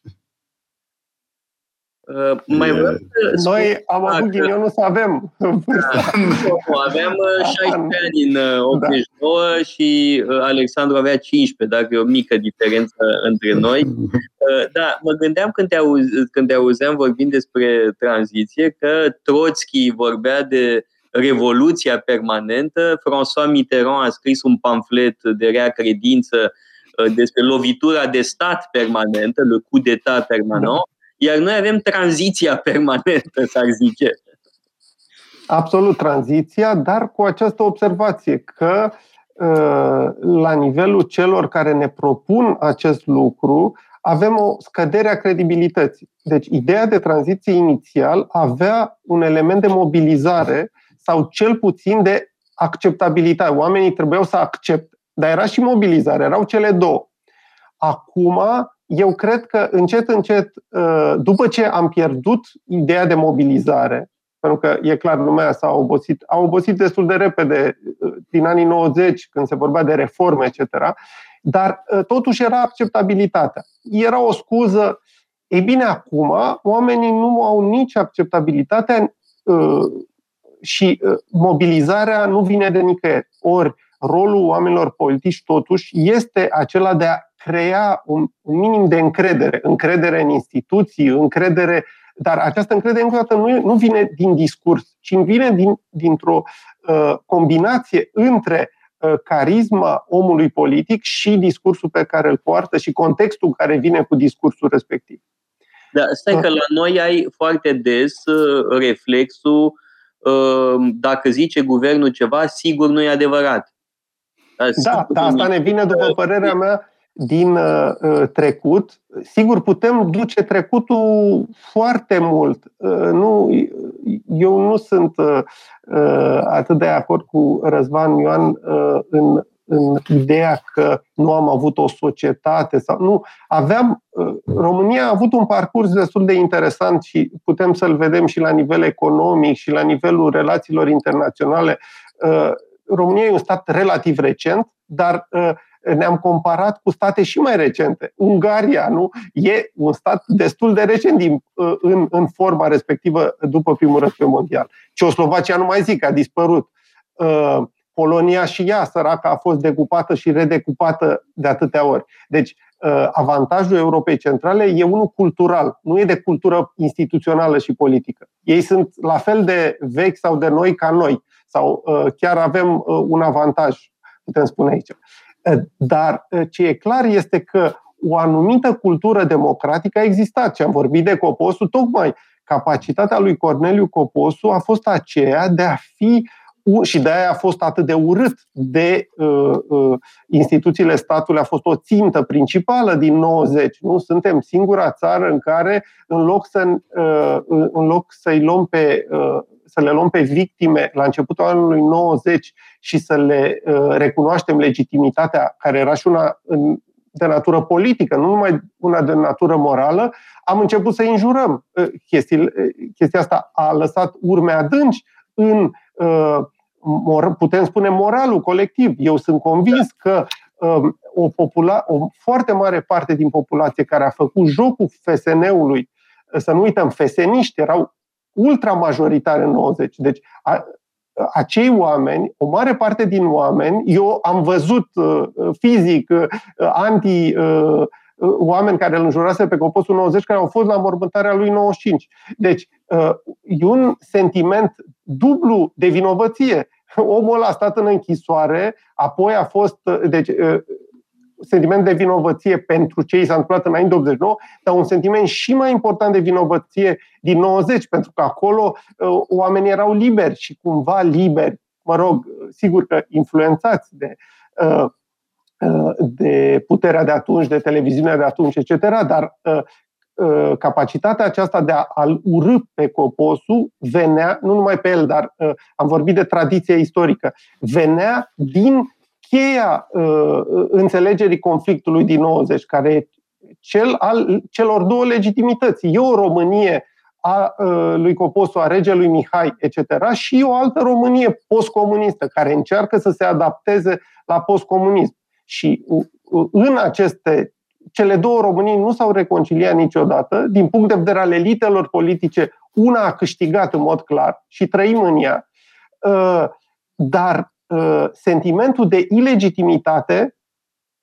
Uh, mai vreau Noi am avut ghinionul să avem vârsta. Da, aveam 16 uh, ani în 89 uh, da. și Alexandru avea 15, dacă e o mică diferență între noi. Da, mă gândeam când te, auz, când te auzeam vorbind despre tranziție că Trotsky vorbea de revoluția permanentă. François Mitterrand a scris un pamflet de rea credință despre lovitura de stat permanentă, le coup d'etat permanent, da. Iar noi avem tranziția permanentă, s-ar zice. Absolut tranziția, dar cu această observație că la nivelul celor care ne propun acest lucru, avem o scădere a credibilității. Deci, ideea de tranziție inițial avea un element de mobilizare sau cel puțin de acceptabilitate. Oamenii trebuiau să accepte. Dar era și mobilizare, erau cele două. Acum, eu cred că încet, încet, ă, după ce am pierdut ideea de mobilizare, pentru că e clar, lumea s-a obosit, a obosit destul de repede ă, din anii 90, când se vorbea de reforme, etc., dar ă, totuși era acceptabilitatea. Era o scuză. Ei bine, acum oamenii nu au nici acceptabilitatea și mobilizarea nu vine de nicăieri. Ori rolul oamenilor politici totuși este acela de a crea un, un minim de încredere, încredere în instituții, încredere, dar această încredere încă o dată nu, nu vine din discurs, ci vine din, dintr-o uh, combinație între uh, carisma omului politic și discursul pe care îl poartă și contextul care vine cu discursul respectiv. Da, stai că la noi ai foarte des uh, reflexul uh, dacă zice guvernul ceva, sigur nu e adevărat. Da, dar asta ne vine, după părerea mea, din uh, uh, trecut. Sigur, putem duce trecutul foarte mult. Uh, nu, eu nu sunt uh, uh, atât de acord cu Răzvan Ioan uh, în, în ideea că nu am avut o societate sau nu. Aveam, uh, România a avut un parcurs destul de interesant și putem să-l vedem și la nivel economic și la nivelul relațiilor internaționale. Uh, România e un stat relativ recent, dar uh, ne-am comparat cu state și mai recente. Ungaria, nu? E un stat destul de recent din, uh, în, în forma respectivă după primul război mondial. Ceoslovacia nu mai zic, a dispărut. Uh, Polonia și ea, săraca, a fost decupată și redecupată de atâtea ori. Deci, avantajul Europei Centrale e unul cultural, nu e de cultură instituțională și politică. Ei sunt la fel de vechi sau de noi ca noi sau uh, chiar avem uh, un avantaj, putem spune aici. Uh, dar ce e clar este că o anumită cultură democratică a existat. Ce am vorbit de Coposu, tocmai capacitatea lui Corneliu Coposu a fost aceea de a fi și de aia a fost atât de urât de uh, uh, instituțiile statului, a fost o țintă principală din 90. Nu suntem singura țară în care, în loc, să, uh, în loc să-i luăm pe uh, să le luăm pe victime la începutul anului 90 și să le uh, recunoaștem legitimitatea, care era și una de natură politică, nu numai una de natură morală, am început să injurăm. Uh, chestia, chestia asta a lăsat urme adânci în, uh, putem spune, moralul colectiv. Eu sunt convins că um, o, popula- o foarte mare parte din populație care a făcut jocul FSN-ului, să nu uităm, feseniști erau ultramajoritare în 90. Deci a, acei oameni, o mare parte din oameni, eu am văzut uh, fizic uh, anti uh, oameni care îl înjurase pe Coposul 90 care au fost la mormântarea lui 95. Deci e un sentiment dublu de vinovăție. Omul ăla a stat în închisoare, apoi a fost. Deci, sentiment de vinovăție pentru ce i s-a întâmplat înainte de 89, dar un sentiment și mai important de vinovăție din 90, pentru că acolo uh, oamenii erau liberi și cumva liberi, mă rog, sigur că influențați de, uh, uh, de puterea de atunci, de televiziunea de atunci, etc., dar capacitatea aceasta de a-l urâ pe Coposu venea, nu numai pe el, dar am vorbit de tradiție istorică, venea din cheia uh, înțelegerii conflictului din 90, care e cel al celor două legitimități. E o Românie a uh, lui Coposu, a regelui Mihai, etc., și o altă Românie postcomunistă, care încearcă să se adapteze la postcomunism. Și uh, în aceste cele două Românii nu s-au reconciliat niciodată. Din punct de vedere al elitelor politice, una a câștigat în mod clar și trăim în ea. Uh, dar Uh, sentimentul de ilegitimitate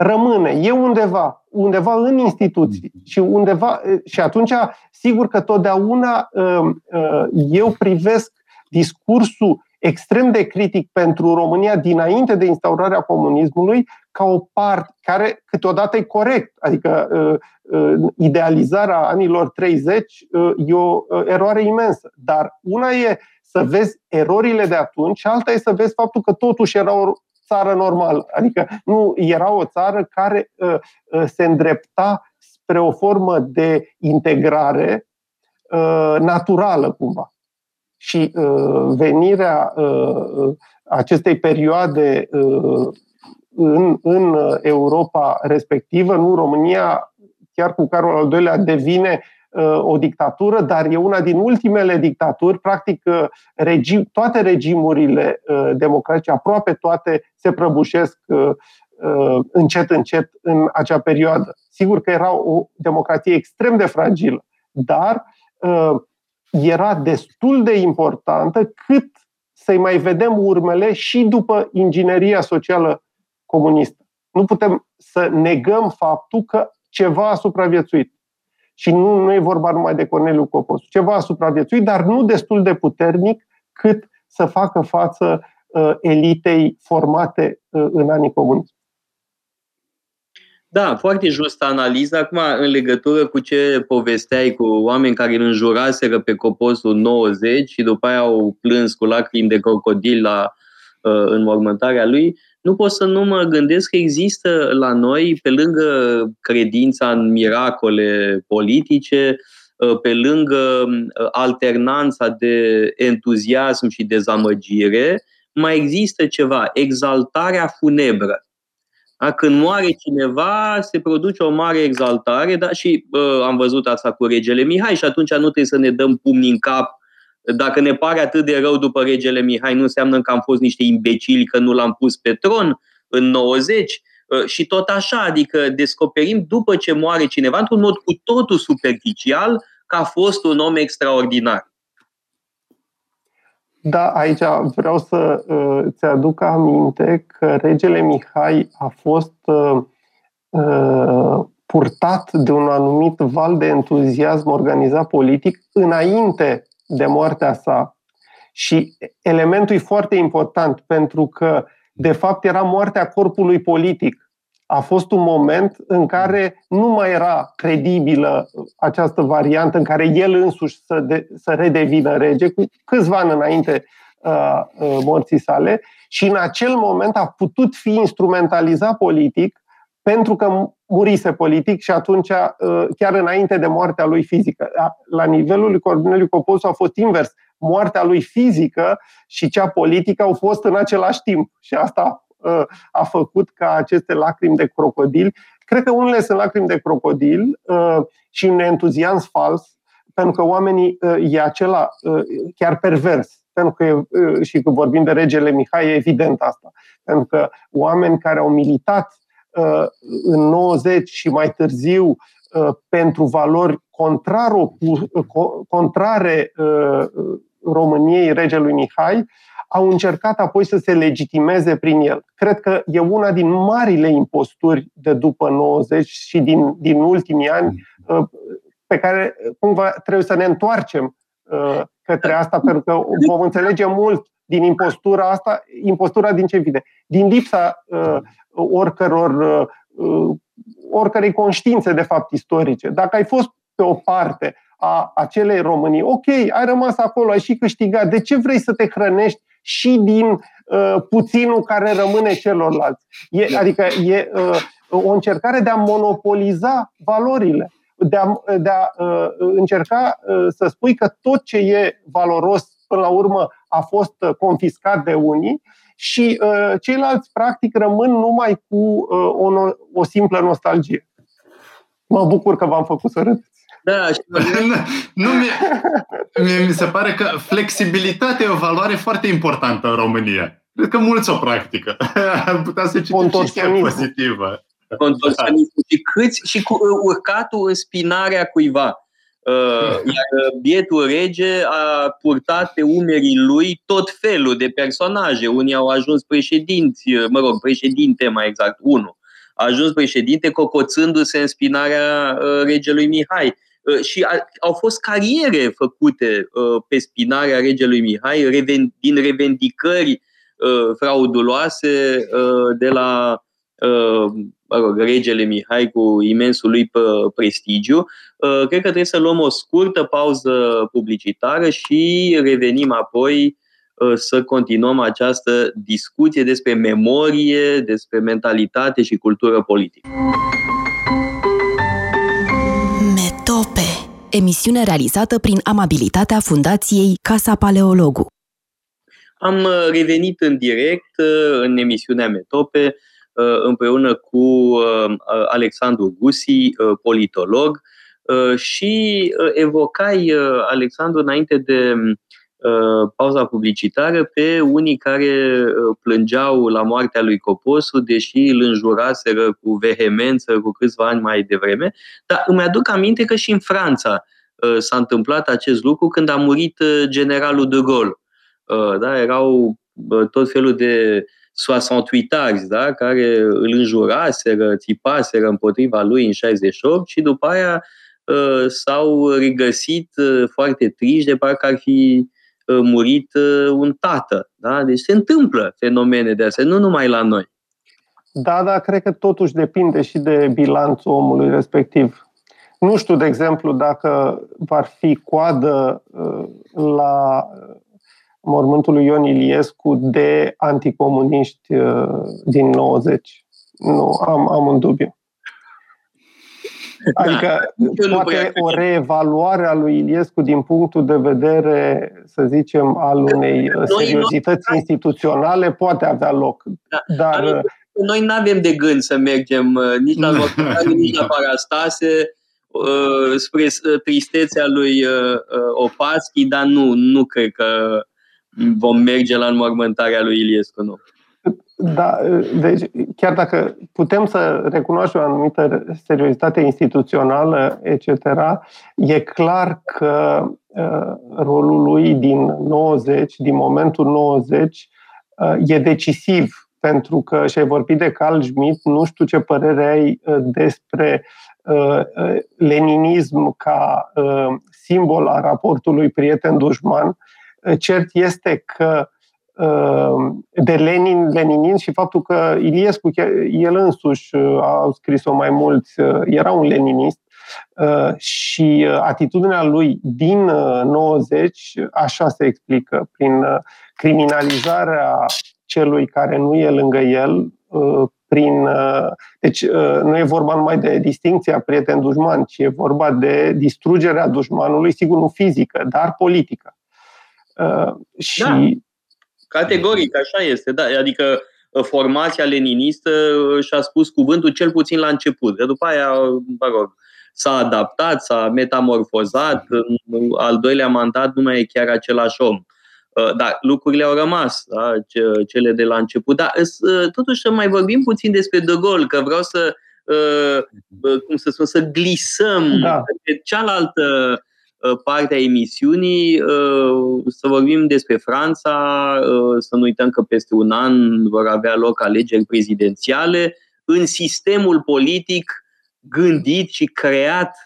rămâne, e undeva, undeva în instituții mm-hmm. și undeva uh, și atunci sigur că totdeauna um, uh, eu privesc discursul extrem de critic pentru România dinainte de instaurarea comunismului ca o parte care câteodată e corect. Adică uh, uh, idealizarea anilor 30 uh, e o uh, eroare imensă. Dar una e să vezi erorile de atunci și alta e să vezi faptul că totuși era o țară normală. Adică nu era o țară care uh, uh, se îndrepta spre o formă de integrare uh, naturală cumva. Și uh, venirea uh, acestei perioade uh, în, în Europa respectivă, nu România, chiar cu Carol al II-lea, devine uh, o dictatură, dar e una din ultimele dictaturi. Practic, uh, regim, toate regimurile uh, democratice, aproape toate, se prăbușesc încet, încet în acea perioadă. Sigur că era o democrație extrem de fragilă, dar era destul de importantă cât să-i mai vedem urmele și după ingineria socială comunistă. Nu putem să negăm faptul că ceva a supraviețuit. Și nu, nu e vorba numai de Corneliu Coposu. Ceva a supraviețuit, dar nu destul de puternic cât să facă față uh, elitei formate uh, în anii comuniști. Da, foarte justă analiză. Acum, în legătură cu ce povesteai cu oameni care îl înjuraseră pe Coposul 90 și după aia au plâns cu lacrimi de crocodil la uh, înmormântarea lui, nu pot să nu mă gândesc că există la noi, pe lângă credința în miracole politice, uh, pe lângă uh, alternanța de entuziasm și dezamăgire, mai există ceva, exaltarea funebră. Da? Când moare cineva, se produce o mare exaltare, dar și uh, am văzut asta cu regele Mihai și atunci nu trebuie să ne dăm pumni în cap dacă ne pare atât de rău după regele Mihai, nu înseamnă că am fost niște imbecili că nu l-am pus pe tron în 90 uh, și tot așa, adică descoperim după ce moare cineva într-un mod cu totul superficial că a fost un om extraordinar. Da, aici vreau să uh, ți aduc aminte că regele Mihai a fost uh, uh, purtat de un anumit val de entuziasm organizat politic înainte de moartea sa. Și elementul e foarte important pentru că, de fapt, era moartea corpului politic. A fost un moment în care nu mai era credibilă această variantă în care el însuși să, de, să redevină rege, cu câțiva ani înainte uh, uh, morții sale, și în acel moment a putut fi instrumentalizat politic pentru că murise politic și atunci, uh, chiar înainte de moartea lui fizică. La nivelul lui Corneliu Coposu a fost invers. Moartea lui fizică și cea politică au fost în același timp și asta uh, a făcut ca aceste lacrimi de crocodil, cred că unele sunt lacrimi de crocodil uh, și un entuziasm fals, pentru că oamenii e acela chiar pervers pentru că și când vorbim de regele Mihai, e evident asta. Pentru că oameni care au militat Uh, în 90 și mai târziu uh, pentru valori contrare uh, României regelui Mihai, au încercat apoi să se legitimeze prin el. Cred că e una din marile imposturi de după 90 și din, din ultimii ani pe care cumva trebuie să ne întoarcem către asta, pentru că vom înțelege mult din impostura asta, impostura din ce vine? Din lipsa uh, oricăror, uh, uh, oricărei conștiințe, de fapt, istorice. Dacă ai fost pe o parte a acelei Românii, ok, ai rămas acolo, ai și câștigat, de ce vrei să te hrănești și din uh, puținul care rămâne celorlalți? E, adică e uh, o încercare de a monopoliza valorile de a, de a uh, încerca uh, să spui că tot ce e valoros până la urmă a fost uh, confiscat de unii și uh, ceilalți practic rămân numai cu uh, o, o simplă nostalgie. Mă bucur că v-am făcut să râdeți. Da, și (laughs) nu, mie, mie mi se pare că flexibilitatea e o valoare foarte importantă în România. Cred că mulți o practică. (laughs) Ar putea să citim și pozitivă. Contorsionism. Și, câți, și cu urcatul în spinarea cuiva. Uh, iar bietul rege a purtat pe umerii lui tot felul de personaje. Unii au ajuns președinți, mă rog, președinte mai exact, unul. A ajuns președinte cocoțându-se în spinarea uh, regelui Mihai. și au fost cariere făcute pe spinarea regelui Mihai din revendicări frauduloase de la mă rog, regele Mihai cu imensul lui prestigiu. Cred că trebuie să luăm o scurtă pauză publicitară și revenim apoi să continuăm această discuție despre memorie, despre mentalitate și cultură politică. Metope. Emisiune realizată prin amabilitatea Fundației Casa Paleologu. Am revenit în direct în emisiunea Metope împreună cu Alexandru Gusi, politolog, și evocai, Alexandru, înainte de Uh, pauza publicitară pe unii care uh, plângeau la moartea lui Coposu, deși îl înjuraseră cu vehemență cu câțiva ani mai devreme. Dar îmi aduc aminte că și în Franța uh, s-a întâmplat acest lucru când a murit generalul de Gaulle. Da? Erau tot felul de 68 arzi, da? care îl înjuraseră, țipaseră împotriva lui în 68 și după aia s-au regăsit foarte triști de parcă ar fi Uh, murit uh, un tată. Da? Deci se întâmplă fenomene de astea, nu numai la noi. Da, dar cred că totuși depinde și de bilanțul omului respectiv. Nu știu, de exemplu, dacă va fi coadă uh, la mormântul lui Ion Iliescu de anticomuniști din 90. Nu, am, am un dubiu. Da. Adică da, poate o reevaluare a lui Iliescu din punctul de vedere, să zicem, al unei noi, seriozități noi, instituționale poate avea loc. Da. Dar... Noi nu avem de gând să mergem uh, nici la (laughs) Rotary, nici la Parastase, uh, spre uh, tristețea lui Opaschi, dar nu, nu cred că vom merge la înmormântarea lui Iliescu, nu. Da, deci chiar dacă putem să recunoaștem o anumită seriozitate instituțională, etc., e clar că uh, rolul lui din 90, din momentul 90, uh, e decisiv pentru că și-ai vorbit de Carl Schmitt, nu știu ce părere ai uh, despre uh, uh, leninism ca uh, simbol a raportului prieten-dușman. Cert este că Ehm, de Lenin, Leninism și faptul că Iliescu, el însuși uh, a scris-o mai mulți, uh, era un leninist uh, și atitudinea lui din 90 așa se explică, prin criminalizarea celui care nu e lângă el, prin. Deci nu e vorba numai de distinția prieten-dușman, ci e vorba de distrugerea dușmanului, sigur nu fizică, dar politică. Și da Categoric, așa este, da. Adică ă, formația leninistă și-a spus cuvântul cel puțin la început. De după aia, mă rog, s-a adaptat, s-a metamorfozat, în al doilea mandat nu mai e chiar același om. Ă, dar lucrurile au rămas, da? cele de la început. Dar ă, totuși să mai vorbim puțin despre De Gaulle, că vreau să, cum să spun, să glisăm da. pe cealaltă Uh, partea emisiunii, uh, să vorbim despre Franța, uh, să nu uităm că peste un an vor avea loc alegeri prezidențiale în sistemul politic gândit și creat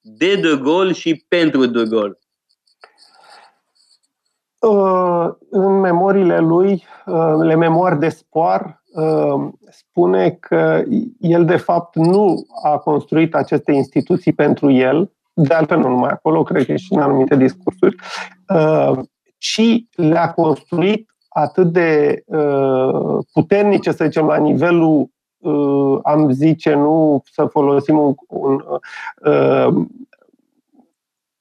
de De Gaulle și pentru De Gaulle. În memoriile lui, le memoar de spoar, spune că el de fapt nu a construit aceste instituții pentru el, de altfel nu numai acolo, cred că și în anumite discursuri, uh, ci le-a construit atât de uh, puternice, să zicem, la nivelul, uh, am zice, nu să folosim un, un,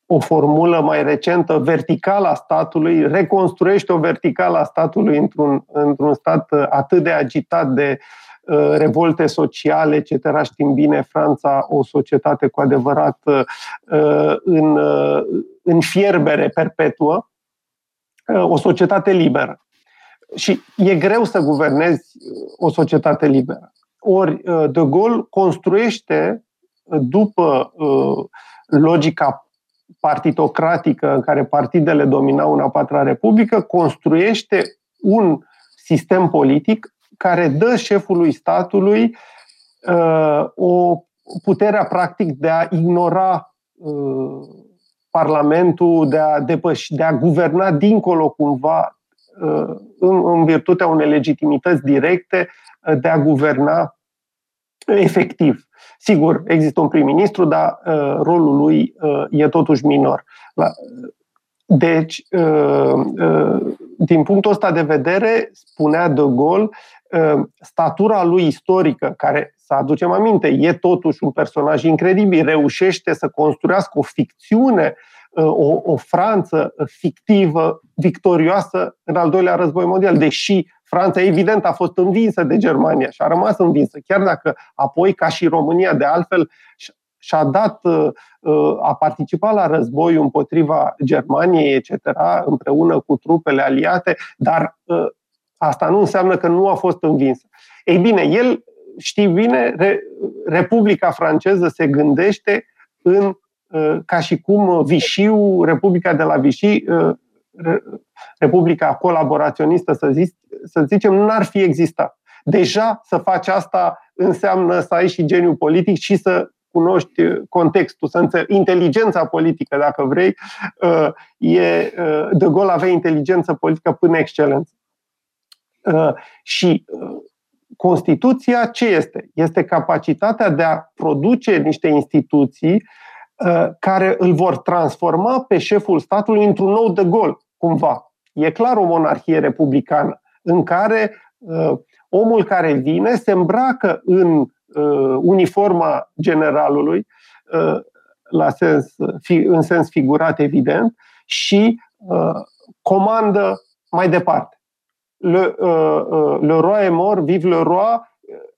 o formulă mai recentă, verticală a statului, reconstruiește o verticală a statului într-un, într-un stat atât de agitat de uh, Uh, revolte sociale, etc. Știm bine, Franța, o societate cu adevărat uh, în, uh, în fierbere perpetuă, o societate liberă. Și e greu să guvernezi o societate liberă. Ori De Gaulle construiește, după logica partitocratică în care partidele dominau în a patra republică, construiește un sistem politic care dă șefului statului uh, o puterea practic de a ignora Parlamentul de a depăși, de a guverna dincolo cumva în, în virtutea unei legitimități directe de a guverna efectiv. Sigur, există un prim-ministru, dar uh, rolul lui uh, e totuși minor. La, deci, uh, uh, din punctul ăsta de vedere, spunea De Gaulle, uh, statura lui istorică, care, să aducem aminte, e totuși un personaj incredibil, reușește să construiască o ficțiune, uh, o, o Franță fictivă, victorioasă în al doilea război mondial, deși Franța, evident, a fost învinsă de Germania și a rămas învinsă, chiar dacă apoi, ca și România, de altfel, și-a dat, uh, uh, a participat la război împotriva Germaniei, etc., împreună cu trupele aliate, dar uh, asta nu înseamnă că nu a fost învinsă. Ei bine, el, știi bine, Republica franceză se gândește în, ca și cum Vichy, Republica de la Vichy, Republica colaboraționistă, să, zic, să zicem, nu ar fi existat. Deja să faci asta înseamnă să ai și geniu politic și să cunoști contextul, să înțelegi inteligența politică, dacă vrei. Uh, e, uh, de Gaulle avea inteligență politică până excelență. Uh, și Constituția ce este? Este capacitatea de a produce niște instituții care îl vor transforma pe șeful statului într-un nou de Gaulle, cumva. E clar o monarhie republicană în care uh, omul care vine se îmbracă în uh, uniforma generalului, uh, la sens, fi, în sens figurat, evident, și uh, comandă mai departe. Le, uh, uh, le roi est mort, vive le roi,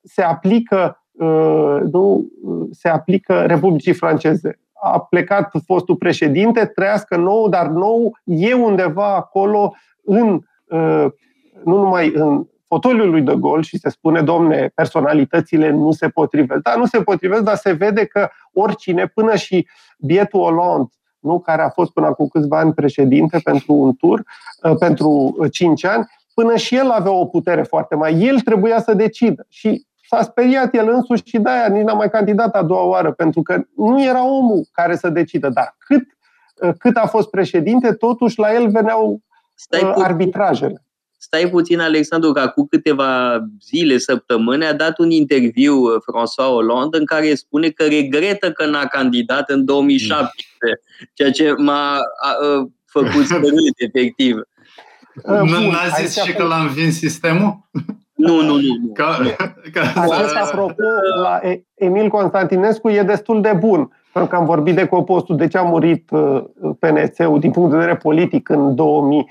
se aplică, uh, nu, se aplică Republicii Franceze. A plecat fostul președinte, trăiască nou, dar nou e undeva acolo în uh, nu numai în fotoliul lui de Gaulle și se spune, domne, personalitățile nu se potrivesc. Da, nu se potrivesc, dar se vede că oricine, până și bietul Hollande, nu, care a fost până acum câțiva ani președinte pentru un tur, uh, pentru cinci ani, până și el avea o putere foarte mare. El trebuia să decidă și s-a speriat el însuși și de-aia nici n-a mai candidat a doua oară, pentru că nu era omul care să decidă, dar cât, uh, cât a fost președinte, totuși la el veneau Stai uh, arbitrajele stai puțin, Alexandru, că acum câteva zile, săptămâni, a dat un interviu uh, François Hollande în care spune că regretă că n-a candidat în 2017, ceea ce m-a a, a, făcut (laughs) să râd, efectiv. Nu a zis și că l-a învins sistemul? Nu, nu, nu. Ca, ca, Acest, apropo, la Emil Constantinescu e destul de bun. Pentru că am vorbit de copostul, de ce a murit uh, PNC-ul din punct de vedere politic în 2000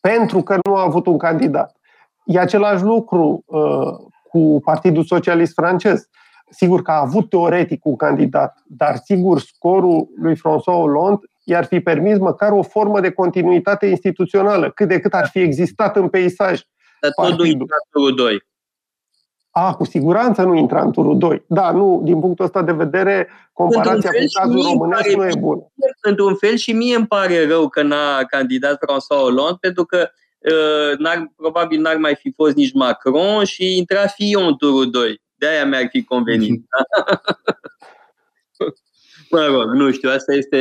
pentru că nu a avut un candidat. E același lucru uh, cu Partidul Socialist francez. Sigur că a avut teoretic un candidat, dar sigur scorul lui François Hollande i-ar fi permis măcar o formă de continuitate instituțională, cât de cât ar fi existat în peisaj. Dar tot nu 2. A, cu siguranță nu intra în turul 2. Da, nu, din punctul ăsta de vedere, comparația cu cazul românesc nu e bună. Într-un fel și mie îmi pare rău că n-a candidat François Hollande, pentru că uh, n-ar, probabil n-ar mai fi fost nici Macron și intra Fillon în turul 2. De-aia mi-ar fi convenit. (laughs) mă rog, nu știu, asta este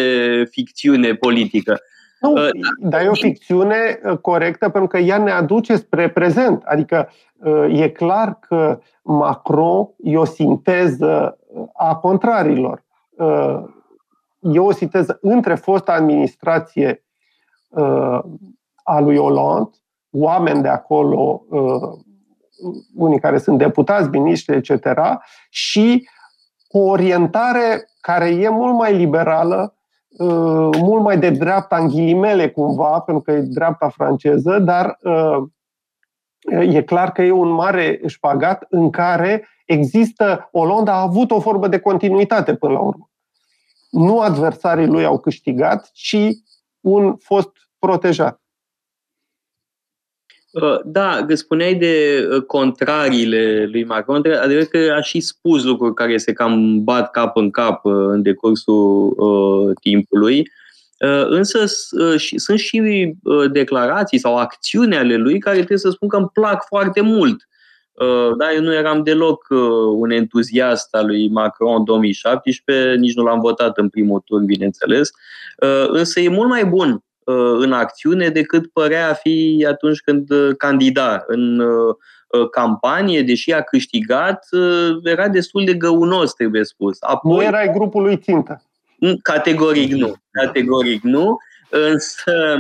ficțiune politică. Nu, uh, dar e o ficțiune uh, corectă pentru că ea ne aduce spre prezent. Adică uh, e clar că Macron e o sinteză a contrarilor. E o sinteză între fosta administrație a lui Hollande, oameni de acolo, unii care sunt deputați, miniștri, etc., și o orientare care e mult mai liberală Uh, mult mai de dreapta în ghilimele cumva, pentru că e dreapta franceză, dar uh, e clar că e un mare șpagat în care există, Olanda a avut o formă de continuitate până la urmă. Nu adversarii lui au câștigat, ci un fost protejat. Uh, da, că spuneai de uh, contrariile lui Macron, adevărat că a și spus lucruri care se cam bat cap în cap uh, în decursul uh, timpului, uh, însă uh, sunt și declarații sau acțiuni ale lui care trebuie să spun că îmi plac foarte mult. Da, eu nu eram deloc un entuziast al lui Macron în 2017, nici nu l-am votat în primul tur, bineînțeles, însă e mult mai bun în acțiune decât părea a fi atunci când candida. În campanie, deși a câștigat, era destul de găunos, trebuie spus. Apoi, nu erai grupul lui țintă. Categoric nu. Categoric nu. Însă,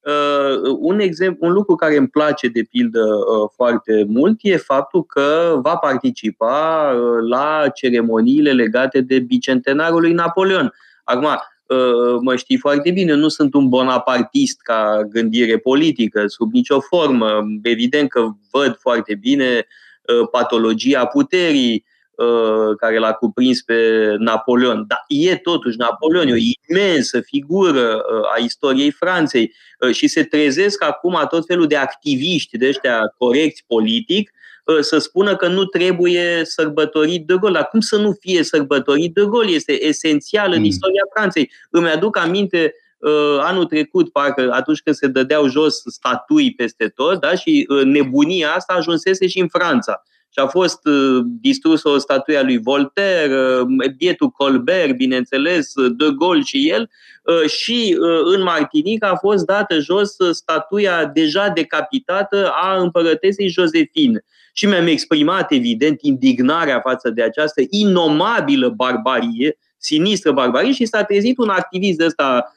uh, un, exemplu, un lucru care îmi place, de pildă, uh, foarte mult e faptul că va participa uh, la ceremoniile legate de bicentenarul lui Napoleon. Acum, mă știi foarte bine, nu sunt un bonapartist ca gândire politică, sub nicio formă. Evident că văd foarte bine patologia puterii, Uh, care l-a cuprins pe Napoleon. Dar e totuși Napoleon, e o imensă figură uh, a istoriei Franței uh, și se trezesc acum tot felul de activiști de ăștia corecți politic să spună că nu trebuie sărbătorit de gol. Dar cum să nu fie sărbătorit de gol? Este esențial în mm. istoria Franței. Îmi aduc aminte anul trecut, parcă atunci când se dădeau jos statui peste tot, da? și nebunia asta ajunsese și în Franța și a fost uh, distrusă o statuie a lui Voltaire, uh, bietul Colbert, bineînțeles, De Gaulle și el, uh, și în Martinică a fost dată jos statuia deja decapitată a împărătesei Josephine. Și mi-am exprimat, evident, indignarea față de această inomabilă barbarie, sinistră barbarie, și s-a trezit un activist ăsta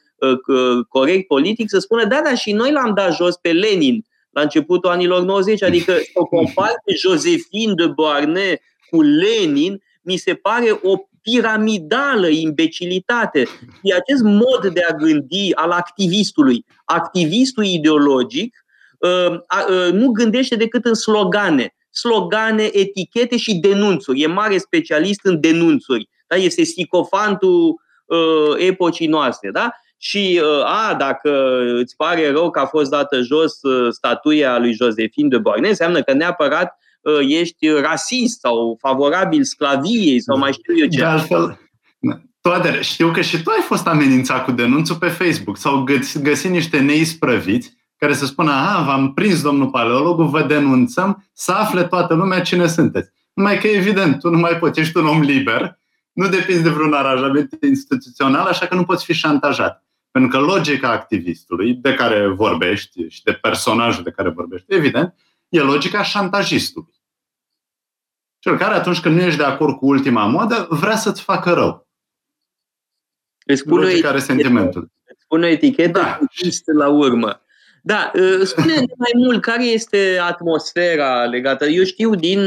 corect politic să spună, da, da, și noi l-am dat jos pe Lenin la începutul anilor 90, adică (laughs) să compar pe Josephine de Beauharnais cu Lenin, mi se pare o piramidală imbecilitate. E acest mod de a gândi al activistului. Activistul ideologic uh, uh, nu gândește decât în slogane. Slogane, etichete și denunțuri. E mare specialist în denunțuri. Da? Este sticofantul uh, epocii noastre. Da? și uh, a, dacă îți pare rău că a fost dată jos uh, statuia lui Josephine de Beauharnais, înseamnă că neapărat uh, ești rasist sau favorabil sclaviei sau mai știu eu ce. De altfel, toate, știu că și tu ai fost amenințat cu denunțul pe Facebook sau găsi, găsi niște neisprăviți care să spună, a, v-am prins domnul paleologul, vă denunțăm, să afle toată lumea cine sunteți. Numai că, evident, tu nu mai poți, ești un om liber, nu depinzi de vreun aranjament instituțional, așa că nu poți fi șantajat. Pentru că logica activistului de care vorbești și de personajul de care vorbești, evident, e logica șantajistului. Cel care atunci când nu ești de acord cu ultima modă, vrea să-ți facă rău. Îți spune logica are sentimentul. Îți spune o etichetă da. la urmă. Da, ă, spune mai mult care este atmosfera legată. Eu știu din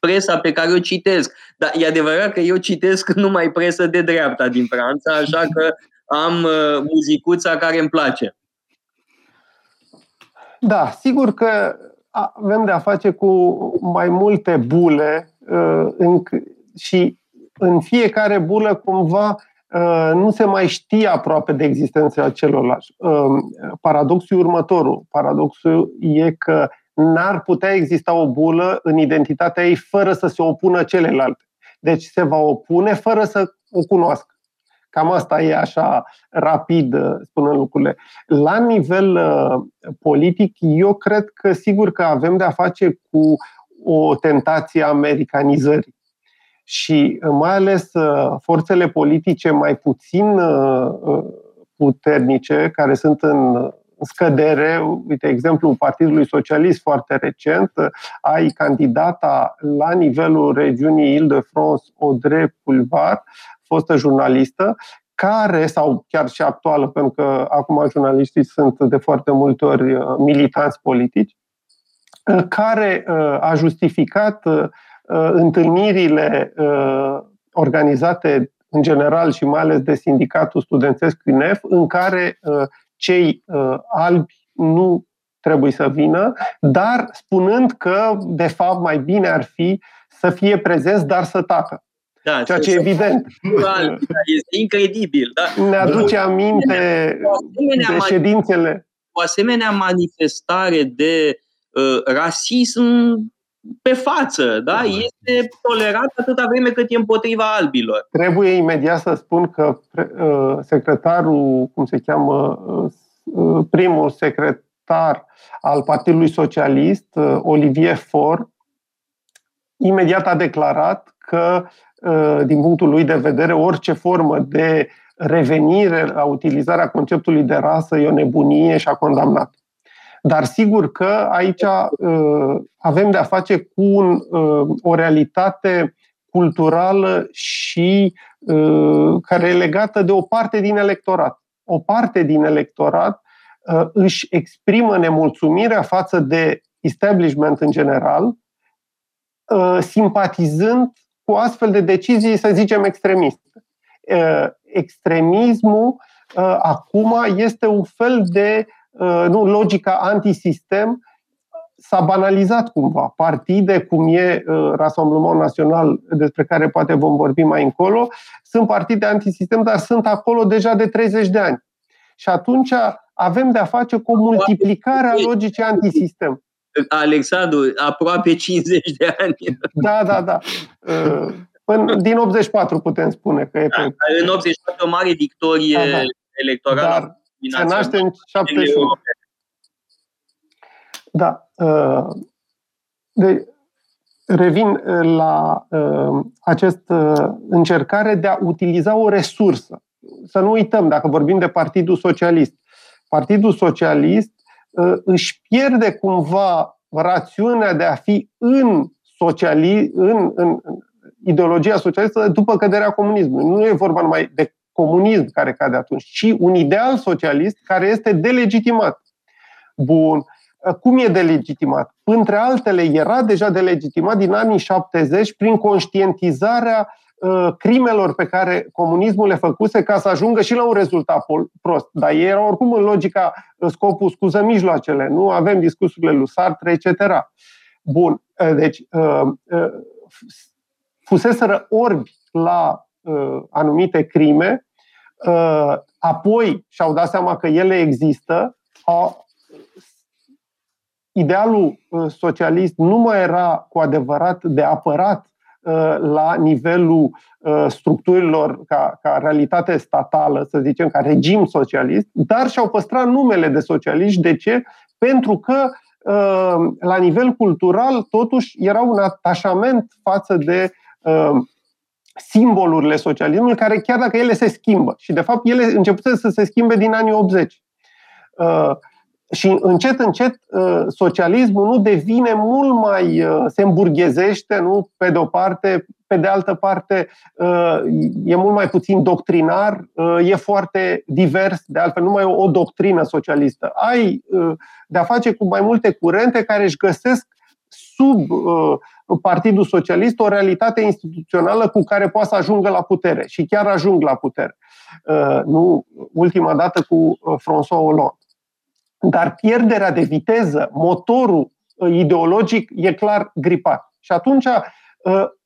presa pe care o citesc, dar e adevărat că eu citesc (laughs) numai presă de dreapta din Franța, așa că am uh, muzicuța care îmi place. Da, sigur că avem de a face cu mai multe bule uh, în, și în fiecare bulă cumva uh, nu se mai știe aproape de existența celorlalți. Paradoxul următorul. Paradoxul e că n-ar putea exista o bulă în identitatea ei fără să se opună celelalte. Deci se va opune fără să o cunoască. Cam asta e așa rapid, uh, spunând lucrurile. La nivel uh, politic, eu cred că sigur că avem de-a face cu o tentație a americanizării. Și uh, mai ales forțele politice mai puțin puternice, care sunt în scădere, uite, exemplu Partidului Socialist foarte recent, ai candidata la nivelul regiunii Ile-de-France, Audrey Pulvar, fostă jurnalistă, care, sau chiar și actuală, pentru că acum jurnaliștii sunt de foarte multe ori uh, militanți politici, uh, care uh, a justificat întâlnirile organizate în general și mai ales de sindicatul studențesc CRINEF, în care cei albi nu trebuie să vină, dar spunând că, de fapt, mai bine ar fi să fie prezenți, dar să tacă. Da, Ceea ce e evident. Este incredibil. Da? Ne aduce aminte de ședințele. O asemenea manifestare de uh, rasism pe față, da? Este tolerat atâta vreme cât e împotriva albilor. Trebuie imediat să spun că uh, secretarul, cum se cheamă, uh, primul secretar al Partidului Socialist, uh, Olivier Faure, imediat a declarat că, din punctul lui de vedere, orice formă de revenire la utilizarea conceptului de rasă e o nebunie și a condamnat. Dar sigur că aici uh, avem de-a face cu un, uh, o realitate culturală și uh, care e legată de o parte din electorat. O parte din electorat uh, își exprimă nemulțumirea față de establishment în general, uh, simpatizând cu astfel de decizii, să zicem, extremiste. Uh, extremismul uh, acum este un fel de uh, nu, logica antisistem s-a banalizat cumva. Partide, cum e uh, Rassemblement Național, despre care poate vom vorbi mai încolo, sunt partide antisistem, dar sunt acolo deja de 30 de ani. Și atunci avem de-a face cu o multiplicare a logicii antisistem. Alexandru, aproape 50 de ani. Da, da, da. Până din 84 putem spune că e da, pe... În 84 o mare victorie da, da. electorală. Dar se naște în 71. Da. Uh, de, revin uh, la uh, această încercare de a utiliza o resursă. Să nu uităm, dacă vorbim de Partidul Socialist, Partidul Socialist își pierde cumva rațiunea de a fi în, sociali, în, în, ideologia socialistă după căderea comunismului. Nu e vorba numai de comunism care cade atunci, ci un ideal socialist care este delegitimat. Bun. Cum e delegitimat? Între altele, era deja delegitimat din anii 70 prin conștientizarea uh, crimelor pe care comunismul le făcuse ca să ajungă și la un rezultat prost. Dar ei erau oricum în logica uh, scopul scuză mijloacele. Nu avem discursurile lui Sartre, etc. Bun. Uh, deci, fuseseră orbi la uh, anumite crime, uh, apoi și-au dat seama că ele există, au, idealul uh, socialist nu mai era cu adevărat de apărat uh, la nivelul uh, structurilor ca, ca realitate statală, să zicem, ca regim socialist, dar și-au păstrat numele de socialiști. De ce? Pentru că la nivel cultural, totuși, era un atașament față de Um, simbolurile socialismului, care chiar dacă ele se schimbă, și de fapt ele început să se schimbe din anii 80. Uh, și încet, încet, uh, socialismul nu devine mult mai, uh, se îmburghezește, nu pe de o parte, pe de altă parte e mult mai puțin doctrinar, e foarte divers, de altfel nu mai o, o doctrină socialistă. Ai de a face cu mai multe curente care își găsesc sub Partidul Socialist o realitate instituțională cu care poate să ajungă la putere și chiar ajung la putere. Uh, nu ultima dată cu uh, François Hollande. Dar pierderea de viteză, motorul uh, ideologic e clar gripat. Și atunci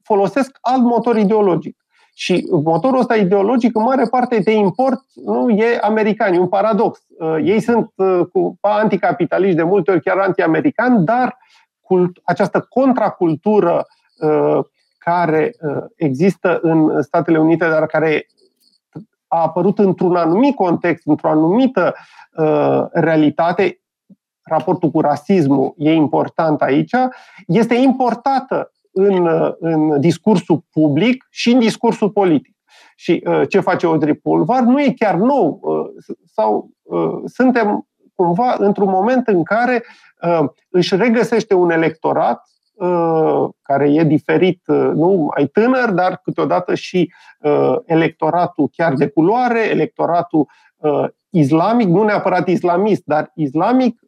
folosesc alt motor ideologic. Și motorul ăsta ideologic, în mare parte de import, nu e american, e un paradox. Ei sunt anticapitaliști, de multe ori chiar anti-americani, dar cult, această contracultură uh, care uh, există în Statele Unite, dar care a apărut într-un anumit context, într-o anumită uh, realitate, raportul cu rasismul e important aici, este importată în, în discursul public și în discursul politic. Și uh, ce face Audrey Pulvar nu e chiar nou. Uh, sau uh, suntem cumva într-un moment în care uh, își regăsește un electorat uh, care e diferit, uh, nu mai tânăr, dar câteodată și electoratul chiar de culoare, electoratul islamic, nu neapărat islamist, dar islamic,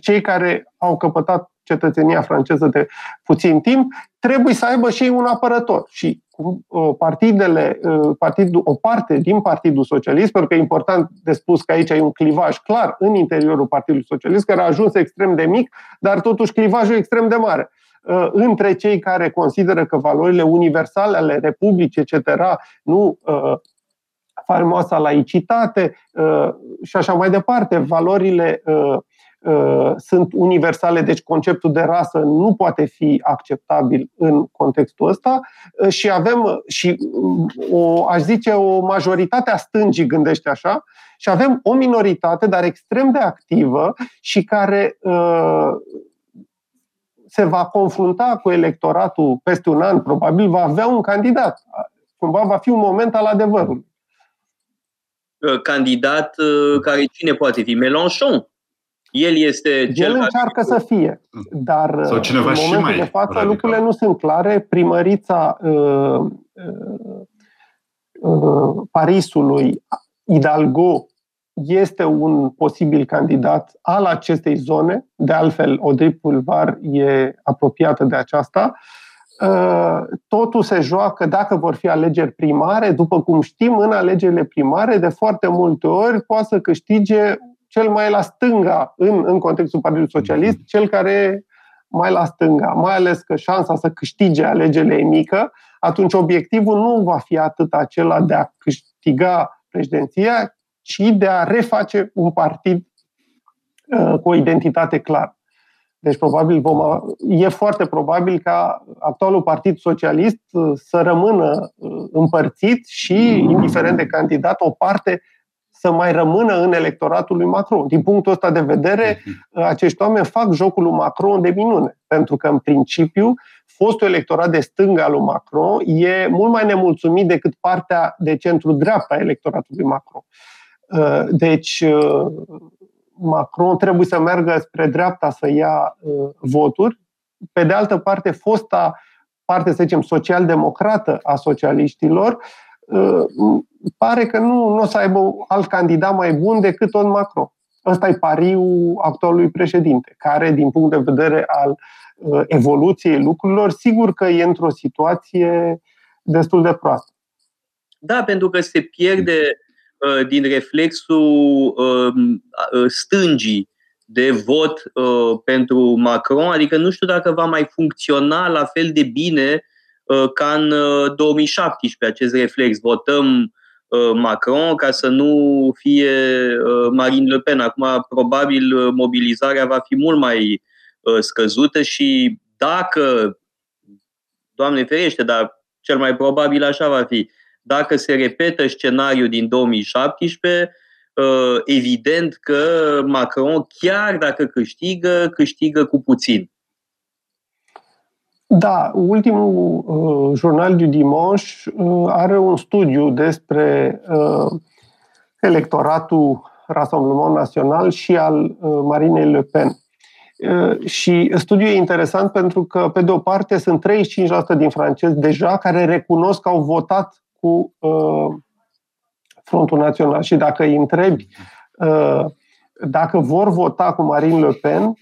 cei care au căpătat cetățenia franceză de puțin timp, trebuie să aibă și un apărător. Și uh, partidele, uh, partidul, o parte din Partidul Socialist, pentru că e important de spus că aici e un clivaj clar în interiorul Partidului Socialist, care a ajuns extrem de mic, dar totuși clivajul e extrem de mare uh, între cei care consideră că valorile universale ale Republicii, etc., nu faimoasa laicitate și așa mai departe, valorile Uh, sunt universale, deci conceptul de rasă nu poate fi acceptabil în contextul ăsta uh, și avem și o, aș zice, o majoritate a stângii gândește așa și avem o minoritate, dar extrem de activă și care uh, se va confrunta cu electoratul peste un an, probabil va avea un candidat. Cumva va fi un moment al adevărului. Candidat care cine poate fi? Mélenchon. El este El cel încearcă care... să fie, dar Sau cineva în momentul mai de față radical. lucrurile nu sunt clare. Primărița uh, uh, uh, Parisului, Hidalgo, este un posibil candidat al acestei zone. De altfel, Audrey Pulvar e apropiată de aceasta. Totul se joacă dacă vor fi alegeri primare. După cum știm, în alegerile primare, de foarte multe ori, poate să câștige cel mai la stânga, în, în contextul Partidului Socialist, mhm. cel care mai la stânga, mai ales că șansa să câștige alegerile e mică, atunci obiectivul nu va fi atât acela de a câștiga președinția, ci de a reface un partid uh, cu o identitate clară. Deci probabil vom, e foarte probabil ca actualul Partid Socialist uh, să rămână uh, împărțit și, indiferent de candidat, o parte să mai rămână în electoratul lui Macron. Din punctul ăsta de vedere, mhm. acești oameni fac jocul lui Macron de minune, pentru că, în principiu, fostul electorat de stânga al lui Macron e mult mai nemulțumit decât partea de centru-dreapta a electoratului Macron. Uh, deci, uh, Macron trebuie să meargă spre dreapta să ia uh, voturi. Pe de altă parte, fosta parte, să zicem, social-democrată a socialiștilor pare că nu, nu o să aibă alt candidat mai bun decât tot Macron. Ăsta e pariul actualului președinte, care, din punct de vedere al uh, evoluției lucrurilor, sigur că e într-o situație destul de proastă. Da, pentru că se pierde uh, din reflexul um, uh, stângii de vot uh, pentru Macron, adică nu știu dacă va mai funcționa la fel de bine uh, ca în 2017 uh, acest reflex. Votăm Uh, Macron ca să nu fie uh, Marine Le Pen. Acum, probabil, uh, mobilizarea va fi mult mai scăzută și dacă, Doamne ferește, dar cel mai probabil așa va fi, dacă se repetă scenariul din 2017, evident că Macron, chiar dacă câștigă, câștigă cu puțin. Da, ultimul uh, jurnal du Dimanche uh, are un studiu despre uh, electoratul Rassemblement Național și al uh, Marinei Le Pen. Uh, și studiul e interesant pentru că, pe de o parte, sunt 35% din francezi deja care recunosc că au votat cu uh, Frontul Național. Și dacă îi întrebi uh, dacă vor vota cu Marine Le Pen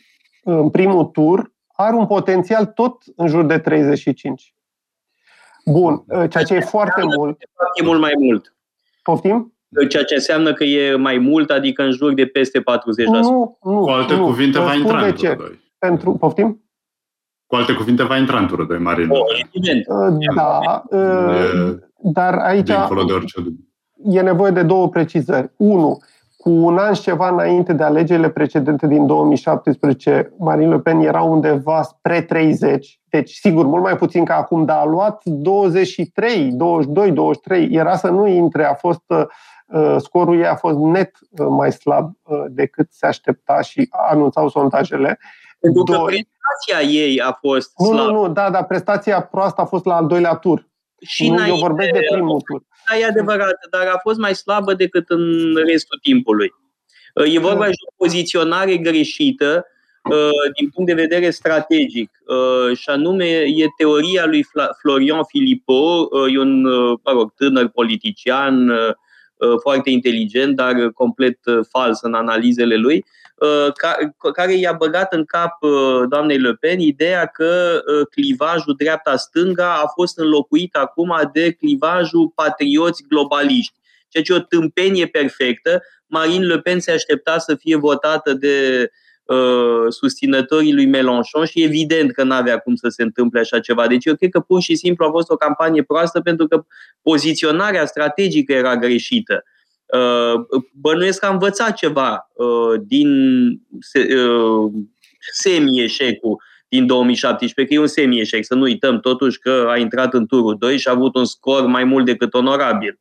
în primul tur, are un potențial tot în jur de 35. Bun, ceea ce e foarte mult. E mult mai mult. Poftim? Ceea ce înseamnă că e mai mult, adică în jur de peste 40%. Nu, nu. Cu alte nu. cuvinte, va intra în turul 2. Pentru, poftim? Cu alte cuvinte, va intra în turul 2, Marin. Oh, evident. Da, e, dar aici de orice e nevoie de două precizări. Unu, cu un an și ceva înainte de alegerile precedente din 2017, Marine Le Pen era undeva spre 30, deci sigur mult mai puțin ca acum, dar a luat 23, 22, 23, era să nu intre, a fost uh, scorul ei a fost net uh, mai slab uh, decât se aștepta și anunțau sondajele. Pentru că prestația ei a fost nu, slabă. Nu, nu, da, dar prestația proastă a fost la al doilea tur. Și nu, eu vorbesc de primul tur. Da, e adevărat, dar a fost mai slabă decât în restul timpului. E vorba și o poziționare greșită din punct de vedere strategic. Și anume, e teoria lui Florian Philippot, e un mă rog, tânăr politician foarte inteligent, dar complet fals în analizele lui, Uh, care i-a băgat în cap uh, doamnei Le Pen ideea că uh, clivajul dreapta-stânga a fost înlocuit acum de clivajul patrioți globaliști, ceea ce e o tâmpenie perfectă. Marine Le Pen se aștepta să fie votată de uh, susținătorii lui Mélenchon și evident că nu avea cum să se întâmple așa ceva. Deci eu cred că pur și simplu a fost o campanie proastă pentru că poziționarea strategică era greșită. Uh, bănuiesc că a învățat ceva uh, din uh, semi-eșecul din 2017, că e un semi-eșec, să nu uităm totuși că a intrat în turul 2 și a avut un scor mai mult decât onorabil.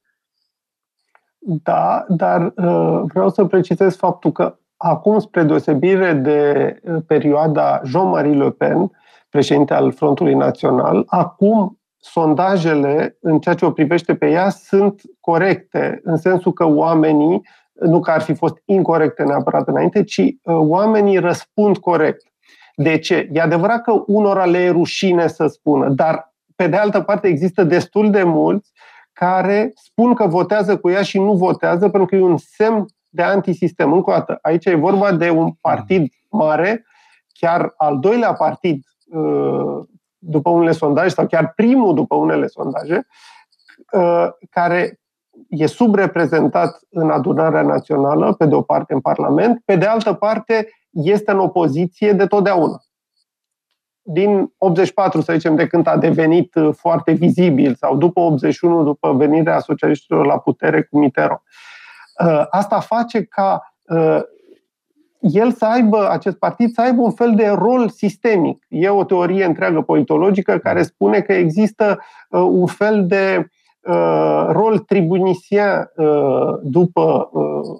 Da, dar vreau să precizez faptul că acum, spre deosebire de perioada Jean-Marie Le Pen, președinte al Frontului Național. Acum, sondajele, în ceea ce o privește pe ea, sunt corecte, în sensul că oamenii, nu că ar fi fost incorrecte neapărat înainte, ci uh, oamenii răspund corect. De ce? E adevărat că unora le e rușine să spună, dar pe de altă parte există destul de mulți care spun că votează cu ea și nu votează pentru că e un semn de antisistem. Încă o dată, aici e vorba de un partid mare, chiar al doilea partid uh, după unele sondaje, sau chiar primul după unele sondaje, uh, care e subreprezentat în adunarea națională, pe de o parte în Parlament, pe de altă parte este în opoziție de totdeauna. Din 84, să zicem, de când a devenit uh, foarte vizibil, sau după 81, după venirea socialiștilor la putere cu Mitterrand. Uh, asta face ca el să aibă, acest partid să aibă un fel de rol sistemic. E o teorie întreagă politologică care spune că există un fel de Uh, rol tribunisien uh, după uh,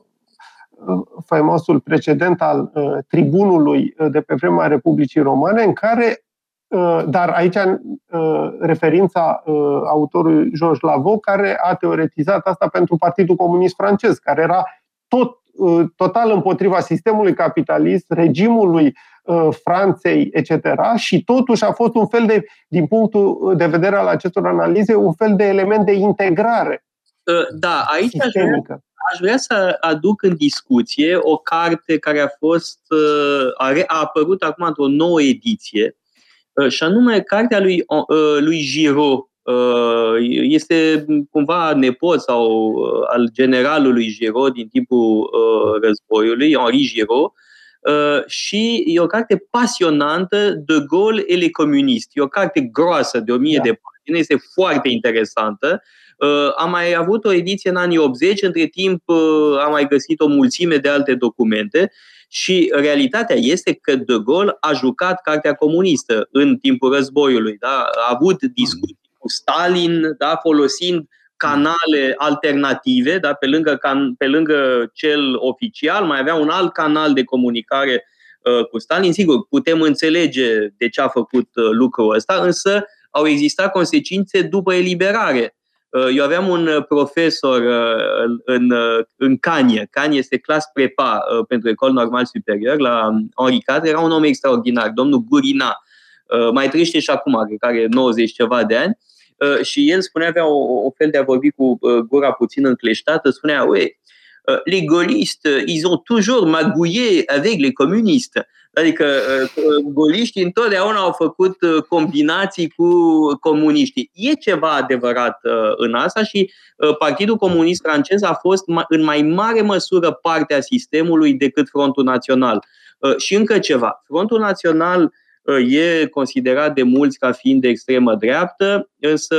faimosul precedent al tribunului de pe vremea Republicii Romane, în care, dar aici referința autorului Georges Lavaux, care a teoretizat asta pentru Partidul Comunist francez, care era tot total împotriva sistemului capitalist, regimului Uh, Franței, etc. Și totuși a fost un fel de, din punctul de vedere al acestor analize, un fel de element de integrare. Uh, da, aici aș vrea, aș vrea să aduc în discuție o carte care a fost uh, a apărut acum într-o nouă ediție, și anume cartea lui, lui Giraud. Este cumva nepot sau al generalului Giraud din timpul războiului, Henri Giraud, Uh, și e o carte pasionantă, De Gaulle et les communistes. E o carte groasă de o mie da. de pagini, este foarte interesantă. Uh, am mai avut o ediție în anii 80, între timp uh, am mai găsit o mulțime de alte documente și realitatea este că De Gaulle a jucat cartea comunistă în timpul războiului. Da? A avut discuții cu Stalin, da? folosind uh, canale alternative, da? pe, lângă, can, pe lângă cel oficial, mai avea un alt canal de comunicare uh, cu Stalin. Sigur, putem înțelege de ce a făcut uh, lucrul ăsta, însă au existat consecințe după eliberare. Uh, eu aveam un uh, profesor uh, în, în Canie. Canie este clas prepa pentru Ecol Normal Superior la Henri IV. Era un om extraordinar, domnul Gurina. Mai trăiește și acum, cred că are 90 ceva de ani. Uh, și el spunea, avea o, o fel de a vorbi cu uh, gura puțin încleștată, spunea, ue, uh, les gaullistes, ils ont toujours magouillé avec les communistes. Adică goliștii întotdeauna au făcut combinații cu comuniștii. E ceva adevărat în asta și Partidul Comunist francez a fost în mai mare măsură parte a sistemului decât Frontul Național. Și încă ceva. Frontul Național e considerat de mulți ca fiind de extremă dreaptă, însă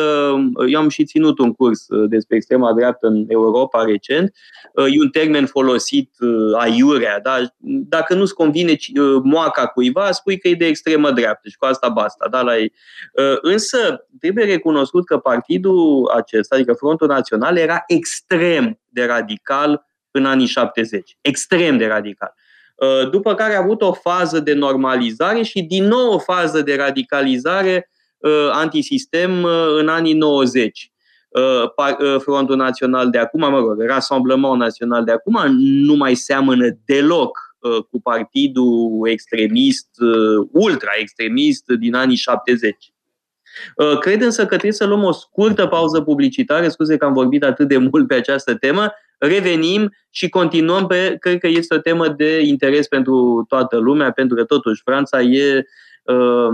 eu am și ținut un curs uh, despre extrema dreaptă în Europa recent. Uh, e un termen folosit uh, aiurea, da? dacă nu-ți convine moaca cuiva, spui că e de extremă dreaptă și cu asta basta. Da, la ei. Însă trebuie recunoscut că partidul acesta, adică Frontul Național, era extrem de radical în anii 70. Extrem de radical. Uh, după care a avut o fază de normalizare și din nou o fază de radicalizare uh, antisistem uh, în anii 90. Frontul Național de acum, mă rog, Rassemblement Național de acum nu mai seamănă deloc cu partidul extremist, ultra-extremist din anii 70. Cred însă că trebuie să luăm o scurtă pauză publicitară, scuze că am vorbit atât de mult pe această temă, revenim și continuăm pe, cred că este o temă de interes pentru toată lumea, pentru că totuși Franța e uh,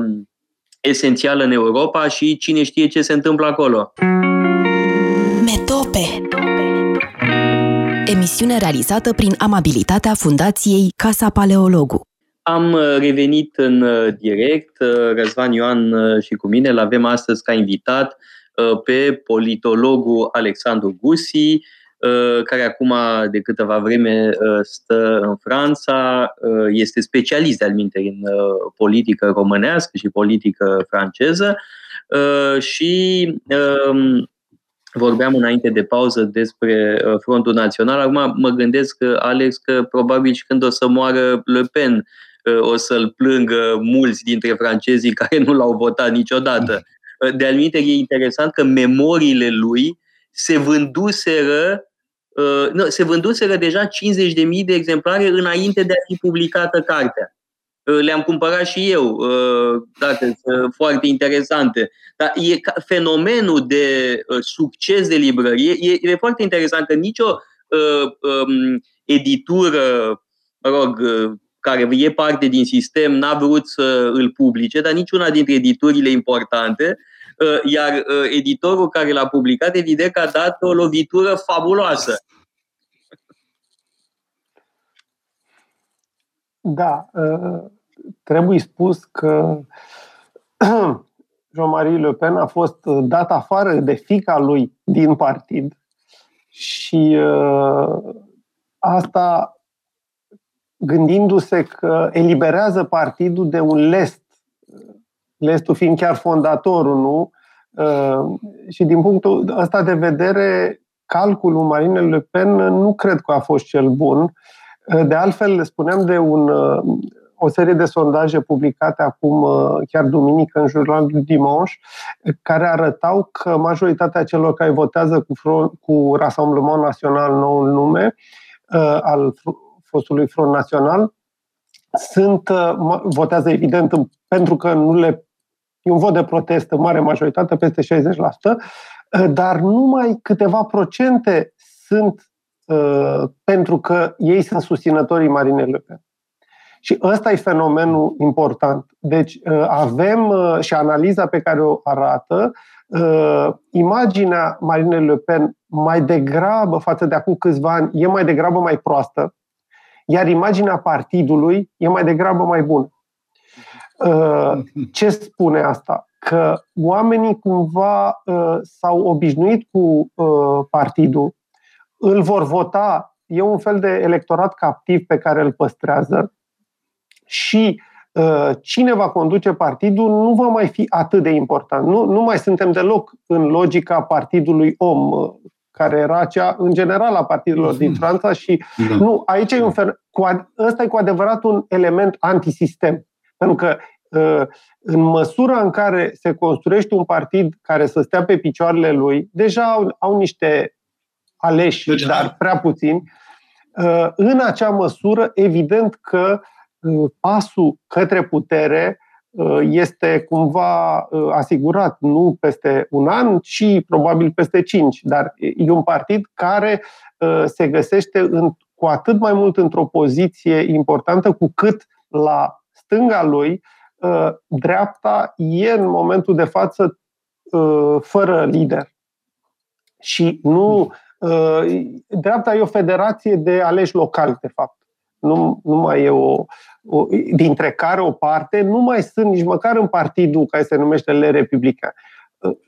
esențială în Europa și cine știe ce se întâmplă acolo. Metope Emisiune realizată prin amabilitatea Fundației Casa Paleologu. Am uh, revenit în uh, direct, uh, Răzvan Ioan și cu mine, l avem astăzi ca invitat pe politologul Alexandru Gusi, Uh, care acum de câteva vreme uh, stă în Franța, uh, este specialist de-al în politică românească și politică franceză și um, vorbeam înainte de pauză despre Frontul Național. Acum mă gândesc, că, Alex, că probabil și când o să moară Le Pen, o să-l plângă mulți dintre francezii (laughs) care nu l-au votat niciodată. De alminte, e interesant că memoriile lui se vânduseră nu, se vânduseră deja 50.000 de exemplare înainte de a fi publicată cartea. Le-am cumpărat și eu, date foarte interesante. Dar e fenomenul de succes de librărie e, e foarte interesant că nicio um, editură, mă rog, care e parte din sistem, n-a vrut să îl publice, dar niciuna dintre editurile importante, iar editorul care l-a publicat, evident că a dat o lovitură fabuloasă. Da, trebuie spus că (clears throat) Jean-Marie Le Pen a fost dat afară de fica lui din partid și asta gândindu-se că eliberează partidul de un lest, lestul fiind chiar fondatorul, nu? Și din punctul ăsta de vedere, calculul Marine Le Pen nu cred că a fost cel bun. De altfel, spuneam de un, o serie de sondaje publicate acum, chiar duminică, în jurnalul Dimanche, care arătau că majoritatea celor care votează cu, front, cu Rassemblement Național, nou nume, al fostului Front Național, sunt, votează evident pentru că nu le e un vot de protest în mare majoritate, peste 60%, dar numai câteva procente sunt uh, pentru că ei sunt susținătorii Marine Le Pen. Și ăsta e fenomenul important. Deci uh, avem uh, și analiza pe care o arată, uh, imaginea Marine Le Pen mai degrabă față de acum câțiva ani e mai degrabă mai proastă, iar imaginea partidului e mai degrabă mai bună. Uh, ce spune asta? Că oamenii cumva uh, s-au obișnuit cu uh, partidul, îl vor vota, e un fel de electorat captiv pe care îl păstrează și cine va conduce partidul nu va mai fi atât de important. Nu, nu mai suntem deloc în logica partidului om, care era cea în general a partidelor din Franța și da. nu, aici e un fel, cu, ăsta e cu adevărat un element antisistem. Pentru că ă, în măsura în care se construiește un partid care să stea pe picioarele lui, deja au, au niște aleși, deci, dar prea puțini, ă, în acea măsură, evident că ă, pasul către putere este cumva asigurat, nu peste un an, ci probabil peste cinci. Dar e un partid care se găsește în, cu atât mai mult într-o poziție importantă, cu cât la stânga lui, uh, dreapta e în momentul de față uh, fără lider. Și nu. Uh, dreapta e o federație de aleși locali, de fapt. Nu, nu mai e o, o. dintre care o parte nu mai sunt nici măcar în partidul care se numește Le Republican.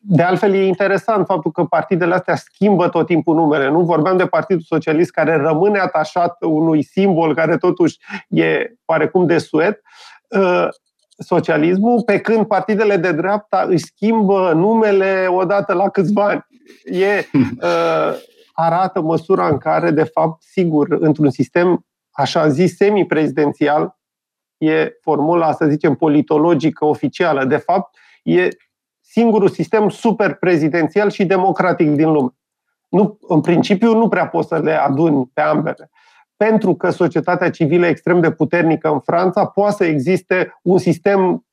De altfel, e interesant faptul că partidele astea schimbă tot timpul numele. Nu vorbeam de Partidul Socialist care rămâne atașat unui simbol care totuși e oarecum de suet. Uh, socialismul, pe când partidele de dreapta își schimbă numele odată la câțiva ani. E, uh, arată măsura în care, de fapt, sigur, într-un sistem așa zis semi-prezidențial, e formula, să zicem, politologică oficială. De fapt, e singurul sistem super prezidențial și democratic din lume. Nu, în principiu nu prea poți să le aduni pe ambele. Pentru că societatea civilă e extrem de puternică în Franța, poate să existe un sistem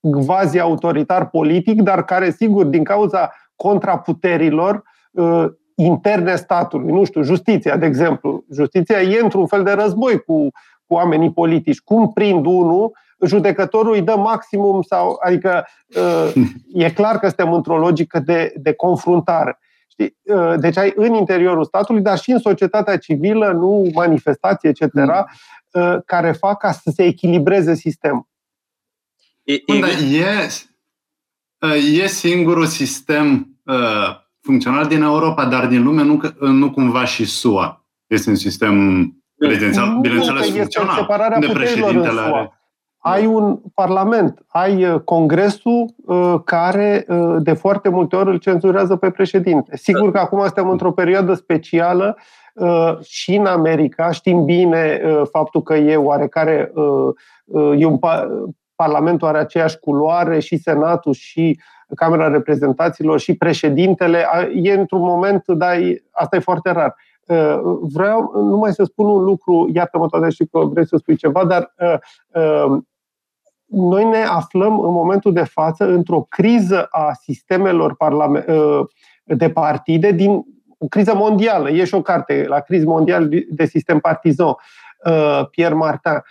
quasi-autoritar politic, dar care, sigur, din cauza contraputerilor uh, interne statului, nu știu, justiția, de exemplu. Justiția e într-un fel de război cu, cu oamenii politici. Cum prind unul judecătorul îi dă maximum sau, adică e clar că suntem într-o logică de, de confruntare. Știi? Deci ai în interiorul statului, dar și în societatea civilă, nu manifestații, etc., mm. care fac ca să se echilibreze sistemul. E, e, e singurul sistem uh, funcțional din Europa, dar din lume nu, nu cumva și SUA. Este un sistem prezidențial, bineînțeles, funcțional. Separarea de președintele are ai un parlament, ai uh, congresul uh, care uh, de foarte multe ori îl cenzurează pe președinte. Sigur că acum suntem într-o perioadă specială și în America știm bine faptul că e oarecare, e un Parlamentul are aceeași culoare și Senatul și Camera Reprezentanților și președintele. E într-un moment, dar asta e foarte rar. Vreau numai să spun un lucru, iartă-mă toate și că vrei să spui ceva, dar noi ne aflăm în momentul de față într-o criză a sistemelor de partide din o criză mondială. E și o carte la criză mondială de sistem partizan, Pierre Martin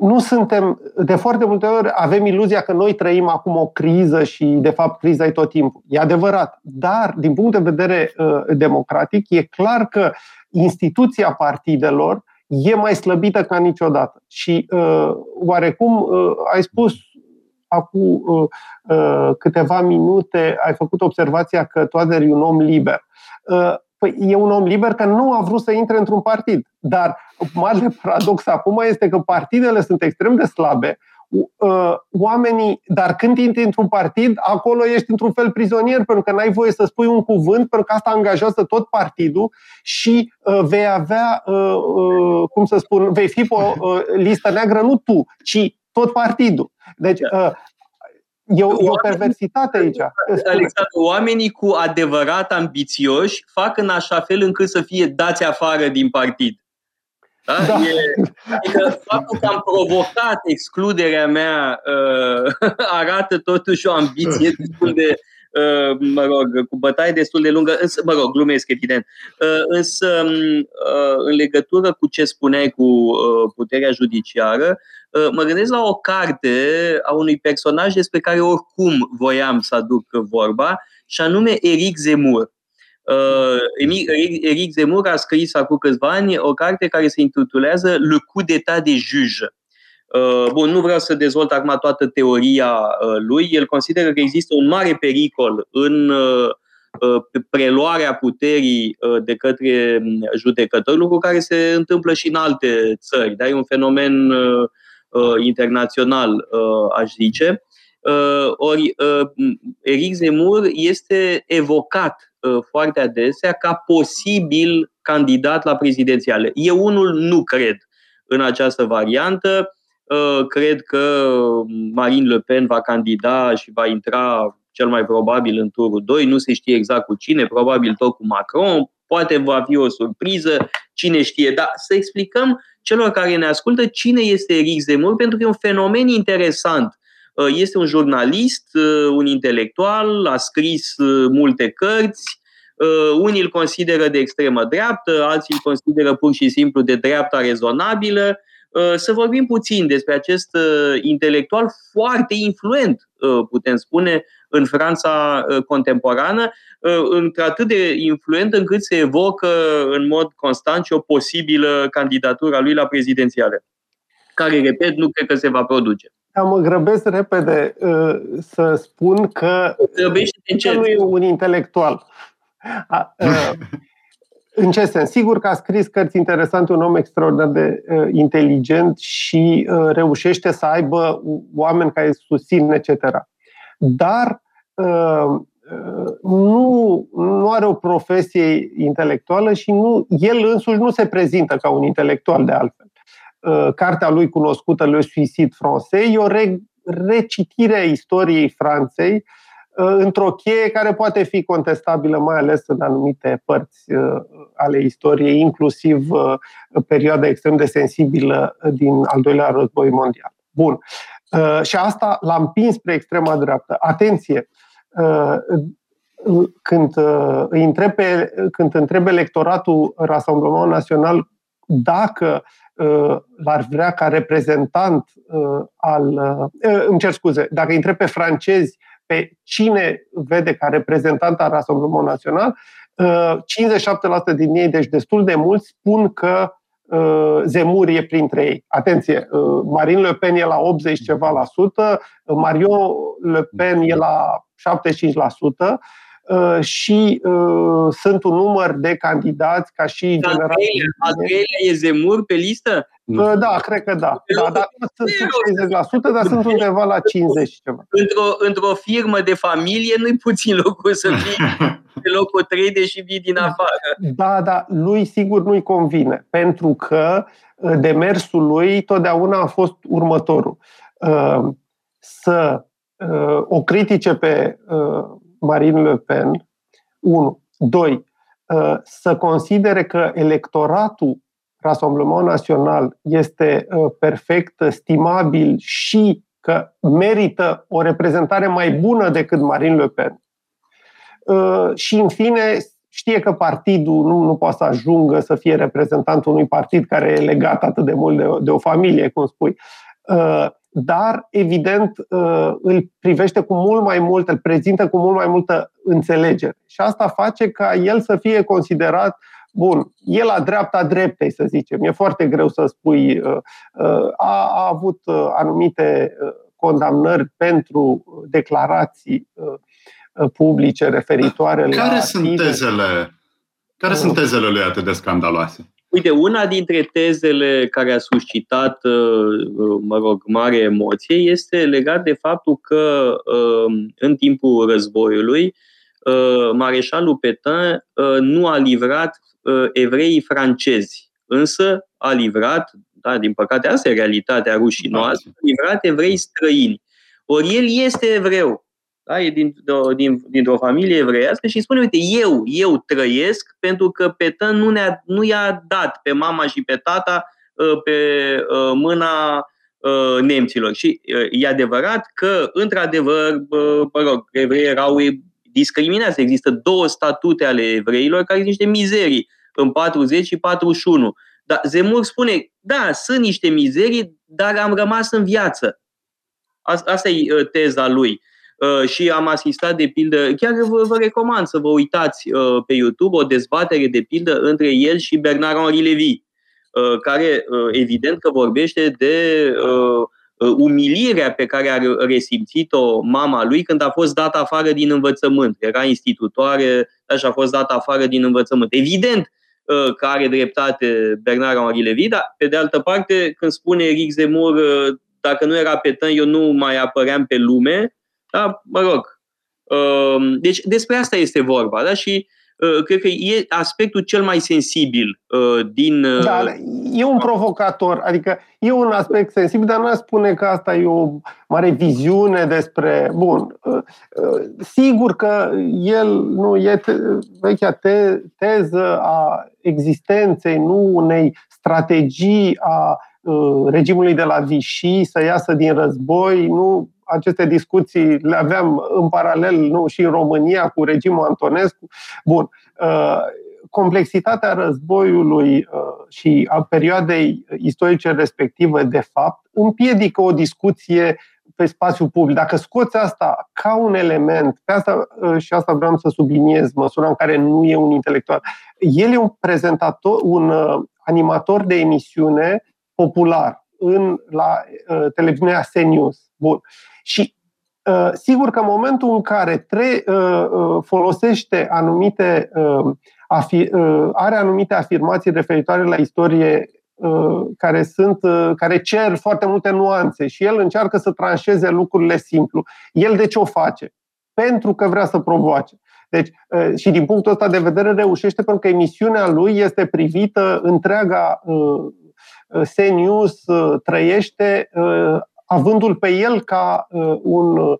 nu suntem, de foarte multe ori avem iluzia că noi trăim acum o criză și de fapt criza e tot timpul. E adevărat, dar din punct de vedere uh, democratic e clar că instituția partidelor e mai slăbită ca niciodată. Și uh, oarecum uh, ai spus acum uh, uh, câteva minute, ai făcut observația că Toader e un om liber. Uh, Păi e un om liber că nu a vrut să intre într-un partid. Dar marele paradox acum este că partidele sunt extrem de slabe, uh, oamenii, dar când intri într-un partid, acolo ești într-un fel prizonier, pentru că n-ai voie să spui un cuvânt, pentru că asta angajează tot partidul și uh, vei avea, uh, uh, cum să spun, vei fi pe o uh, listă neagră, nu tu, ci tot partidul. Deci, uh, E o, e o perversitate aici. Alexandru, oamenii cu adevărat ambițioși fac în așa fel încât să fie dați afară din partid. Da? Da. E, adică faptul că am provocat excluderea mea uh, (laughs) arată totuși o ambiție destul de Uh, mă rog, cu bătaie destul de lungă, însă, mă rog, glumesc, evident. Uh, însă, um, uh, în legătură cu ce spuneai cu puterea judiciară, mă gândesc la o carte a unui personaj despre care oricum voiam să aduc vorba, și anume Eric Zemur. Eric Zemur a scris acum câțiva ani o carte care se intitulează Le coup d'état des juges. Uh, bun, nu vreau să dezvolt acum toată teoria uh, lui. El consideră că există un mare pericol în uh, preluarea puterii de către um, judecători, lucru care se întâmplă și în alte țări. Dar e un fenomen internațional, aș zice. Ori Eric Zemur este evocat foarte adesea ca posibil candidat la prezidențiale. Eu unul nu cred în această variantă. Uh, cred că Marine Le Pen va candida și va intra cel mai probabil în turul 2, nu se știe exact cu cine, probabil tot cu Macron, poate va fi o surpriză, cine știe. Dar să explicăm celor care ne ascultă cine este Eric Zemmour, pentru că e un fenomen interesant. Uh, este un jurnalist, uh, un intelectual, a scris multe cărți, unii îl consideră de extremă dreaptă, alții îl consideră pur și simplu de dreapta rezonabilă Uh, să vorbim puțin despre acest uh, intelectual foarte influent, uh, putem spune, în Franța contemporană, într-atât de influent încât se evocă în mod constant și o posibilă candidatură a lui la prezidențiale, care, repet, nu cred că se va produce. Da, mă grăbesc repede să spun că nu e un intelectual. (laughs) În ce sens? Sigur că a scris cărți interesante, un om extraordinar de uh, inteligent și uh, reușește să aibă oameni care susțin, etc. Dar uh, uh, nu, nu are o profesie intelectuală și nu, el însuși nu se prezintă ca un intelectual de altfel. Uh, cartea lui cunoscută, Le Suicide Français, e o re- recitire a istoriei Franței uh, Uh, într-o cheie care poate fi contestabilă, mai ales în anumite părți uh, ale istoriei, inclusiv uh, perioada extrem de sensibilă din al doilea război mondial. Bun. Și asta l-a împins spre extrema dreaptă. Atenție! Când îi întrebe, când întrebe electoratul Rassemblement Național dacă l-ar vrea ca reprezentant al. Îmi cer scuze, dacă îi întrebe pe francezi pe cine vede ca reprezentant al Rassemblement Național, 57% din ei, deci destul de mulți, spun că uh, Zemur e printre ei. Atenție, uh, Marine Le Pen e la 80 ceva la sută, Marion Le Pen e la 75 uh, și sunt un număr de candidați ca și general. Al treilea e Zemur pe listă? Nu. Da, cred că da. da dar nu sunt 60%, dar sunt undeva la 50 și ceva. Într-o, într-o firmă de familie nu-i puțin locul să fii (laughs) pe locul 3, deși vii din afară. Da, da, lui sigur nu-i convine, pentru că uh, demersul lui totdeauna a fost următorul. Uh, să uh, o critice pe Marine Le Pen, 1. 2. Să considere că electoratul Rassemblement Național este uh, perfect stimabil și că merită o reprezentare mai bună decât Marine Le Pen. Uh, și, în fine, știe că partidul nu, nu poate să ajungă să fie reprezentantul unui partid care e legat atât de mult de, de o familie, cum spui. Uh, dar, evident, îl privește cu mult mai mult, îl prezintă cu mult mai multă înțelegere. Și asta face ca el să fie considerat uh, Bun, e la dreapta dreptei, să zicem. E foarte greu să spui. Uh, uh, a, a avut uh, anumite condamnări pentru declarații publice referitoare care la. Care sunt tezele? Care sunt tezele lui atât de scandaloase? Uite, una dintre tezele care a suscitat, mă rog, mare emoție este legat de faptul că în timpul războiului Mareșalul Petain nu a livrat uh, evreii francezi, însă a livrat, da, din păcate asta e realitatea rușinoasă, a livrat evrei străini. Ori el este evreu, da? e din, din, dintr-o familie evreiască și spune, uite, eu, eu trăiesc pentru că Petan nu, ne-a, nu i-a dat pe mama și pe tata uh, pe uh, mâna uh, nemților. Și e adevărat că, într-adevăr, mă rog, evrei erau discriminați. Există două statute ale evreilor care sunt niște mizerii în 40 și 41. Dar Zemur spune, da, sunt niște mizerii, dar am rămas în viață. Asta e uh, teza lui. Uh, și am asistat de pildă, chiar vă, vă recomand să vă uitați uh, pe YouTube o dezbatere de pildă între el și Bernard Henri Levy, care evident că vorbește de umilirea pe care a resimțit-o mama lui când a fost dat afară din învățământ. Era institutoare și a fost dat afară din învățământ. Evident Uh, că are dreptate Bernard Henri Levy, dar pe de altă parte, când spune Eric Zemmour, uh, dacă nu era Petain, eu nu mai apăream pe lume, da, mă rog. Uh, deci despre asta este vorba, da? Și cred că e aspectul cel mai sensibil din. Da, e un provocator, adică e un aspect sensibil, dar nu spune că asta e o mare viziune despre. Bun, sigur că el nu e vechea te, teză a existenței, nu unei strategii a regimului de la Vichy să iasă din război, nu aceste discuții le aveam în paralel nu, și în România cu regimul Antonescu. Bun. Uh, complexitatea războiului uh, și a perioadei istorice respective, de fapt, împiedică o discuție pe spațiu public. Dacă scoți asta ca un element, pe asta uh, și asta vreau să subliniez, măsura în care nu e un intelectual, el e un prezentator, un animator de emisiune popular în, la uh, televiziunea CNews. Bun. Și uh, sigur că în momentul în care tre- uh, uh, folosește anumite, uh, afi- uh, are anumite afirmații referitoare la istorie uh, care sunt, uh, care cer foarte multe nuanțe și el încearcă să tranșeze lucrurile simplu. El de ce o face? Pentru că vrea să provoace. Deci, uh, și din punctul ăsta de vedere reușește pentru că emisiunea lui este privită întreaga uh, CNews trăiește avându-l pe el ca uh, un uh,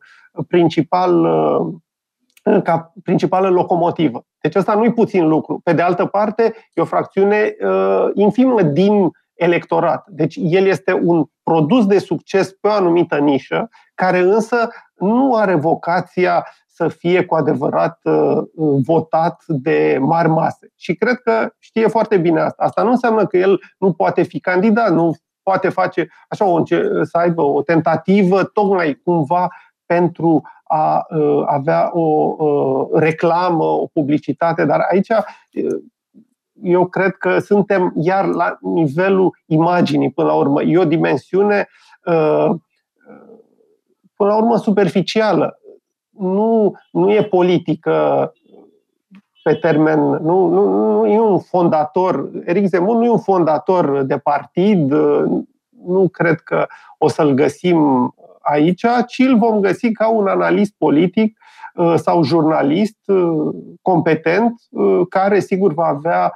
principal uh, ca principală locomotivă. Deci asta nu-i puțin lucru. Pe de altă parte, e o fracțiune uh, infimă din electorat. Deci el este un produs de succes pe o anumită nișă, care însă nu are vocația să fie cu adevărat uh, votat de mari mase. Și cred că știe foarte bine asta. Asta nu înseamnă că el nu poate fi candidat, nu poate face așa o, să aibă o tentativă tocmai cumva pentru a uh, avea o uh, reclamă, o publicitate, dar aici uh, eu cred că suntem iar la nivelul imaginii până la urmă. E o dimensiune până la urmă superficială. Nu, nu e politică pe termen, nu, nu, nu e un fondator, Eric Zemmour nu e un fondator de partid, nu cred că o să-l găsim aici, ci îl vom găsi ca un analist politic sau jurnalist competent, care sigur va avea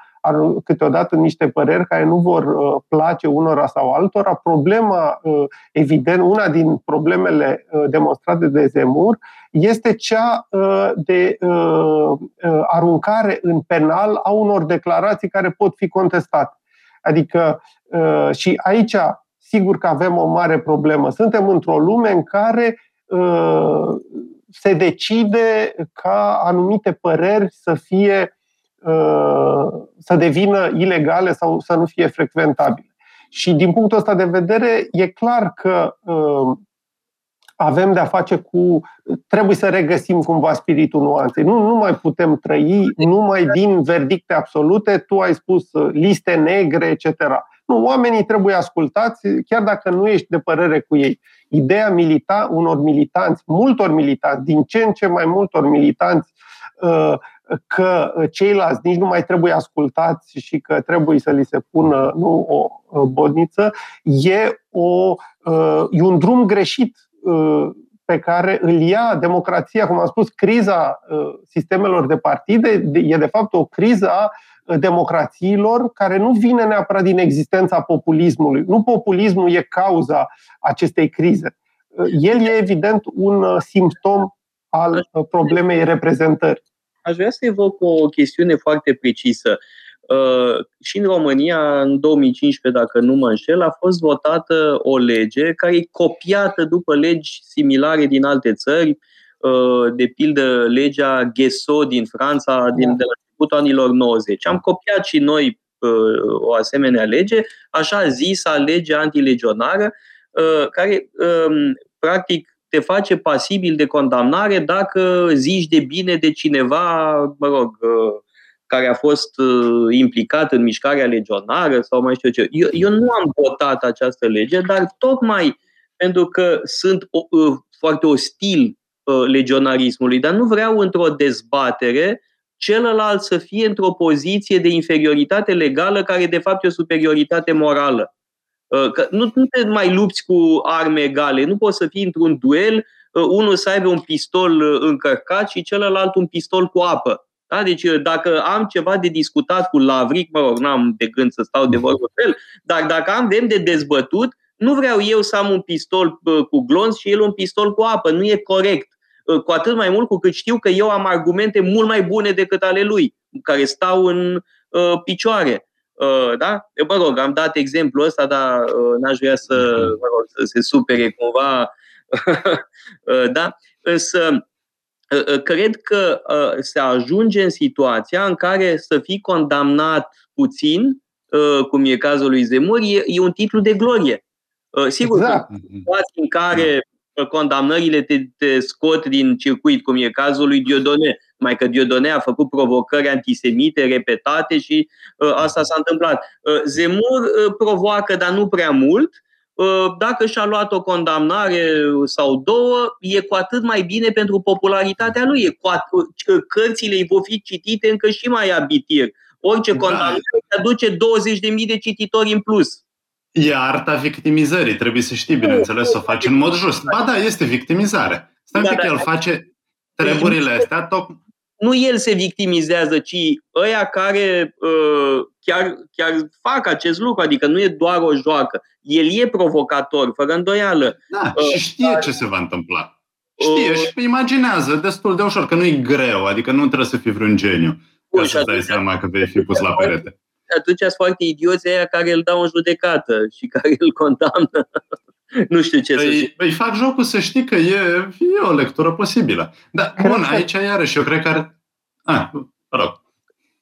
câteodată niște păreri care nu vor uh, place unora sau altora. Problema, uh, evident, una din problemele uh, demonstrate de Zemur este cea de aruncare în penal a unor declarații care pot fi contestate. Adică și aici, sigur că avem o mare problemă. Suntem într-o lume în care se decide ca anumite păreri să fie Uh, să devină ilegale sau să nu fie frecventabile. Și din punctul ăsta de vedere, e clar că uh, avem de-a face cu. Trebuie să regăsim cumva spiritul nuanței. Nu, nu mai putem trăi numai din verdicte absolute. Tu ai spus uh, liste negre, etc. Nu, oamenii trebuie ascultați, chiar dacă nu ești de părere cu ei. Ideea milita, unor militanți, multor militanți, din ce în ce mai multor militanți că ceilalți nici nu mai trebuie ascultați și că trebuie să li se pună nu, o bodniță, e, o, e un drum greșit pe care îl ia democrația, cum am spus, criza sistemelor de partide e de fapt o criză a democrațiilor care nu vine neapărat din existența populismului. Nu populismul e cauza acestei crize. El e evident un simptom al problemei reprezentării aș vrea să evoc o chestiune foarte precisă. Uh, și în România, în 2015, dacă nu mă înșel, a fost votată o lege care e copiată după legi similare din alte țări, uh, de pildă legea Guesso din Franța din, de la începutul anilor 90. Am copiat și noi uh, o asemenea lege, așa zisa lege antilegionară, care um, practic te face pasibil de condamnare dacă zici de bine de cineva, mă rog, uh, care a fost uh, implicat în mișcarea legionară sau mai știu ce. Eu, eu nu am votat această lege, dar tocmai pentru că sunt uh, foarte ostil legionarismului, dar nu vreau într-o dezbatere celălalt să fie într-o poziție de inferioritate legală care de fapt e o superioritate morală. Uh, că nu, nu te mai lupți cu arme egale, nu poți să fii într-un duel, uh, unul să aibă un pistol uh, încărcat și celălalt un pistol cu apă. Da? Deci dacă am ceva de discutat cu Lavric, mă rog, n-am de gând să stau de vorbă cu el, dar dacă am vrem de dezbătut, nu vreau eu să am un pistol cu glonț și el un pistol cu apă. Nu e corect. Cu atât mai mult cu cât știu că eu am argumente mult mai bune decât ale lui, care stau în uh, picioare. Uh, da? Eu, mă rog, am dat exemplul ăsta, dar uh, n-aș vrea să, mă rog, să se supere cumva. (laughs) Uh, da? Însă, cred că se ajunge în situația în care să fii condamnat puțin, cum e cazul lui Zemur, e, e un titlu de glorie. Sigur, exact. în care condamnările te, te scot din circuit, cum e cazul lui Diodone. Mai că Diodone a făcut provocări antisemite repetate și uh, asta s-a întâmplat. Uh, Zemur uh, provoacă, dar nu prea mult. Uh, dacă și-a luat o condamnare sau două, e cu atât mai bine pentru popularitatea lui. E cu at- uh, cărțile îi vor fi citite încă și mai abitir. Orice da. condamnare aduce 20.000 de cititori în plus. E arta victimizării, trebuie să știi, bineînțeles, să o faci în mod just. Ba da, este victimizare. Stai da, că da, el face treburile astea, tot... Nu el se victimizează, ci ăia care uh, chiar, chiar fac acest lucru, adică nu e doar o joacă. El e provocator, fără îndoială. Da, uh, și știe dar... ce se va întâmpla. Știe uh, și imaginează destul de ușor, că nu e greu, adică nu trebuie să fii vreun geniu ca să dai seama că vei fi pus la (laughs) perete atunci sunt foarte idioți aia care îl dau în judecată și care îl condamnă. (laughs) nu știu ce păi, să zic. Păi fac jocul să știi că e, e o lectură posibilă. Dar, cred bun, că... aici iarăși eu cred că ar... Ah, rog.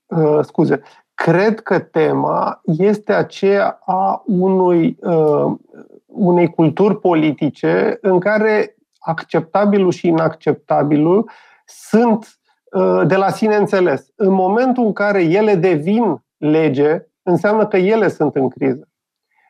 Uh, scuze. Cred că tema este aceea a unui, uh, unei culturi politice în care acceptabilul și inacceptabilul sunt uh, de la sine înțeles. În momentul în care ele devin lege, înseamnă că ele sunt în criză.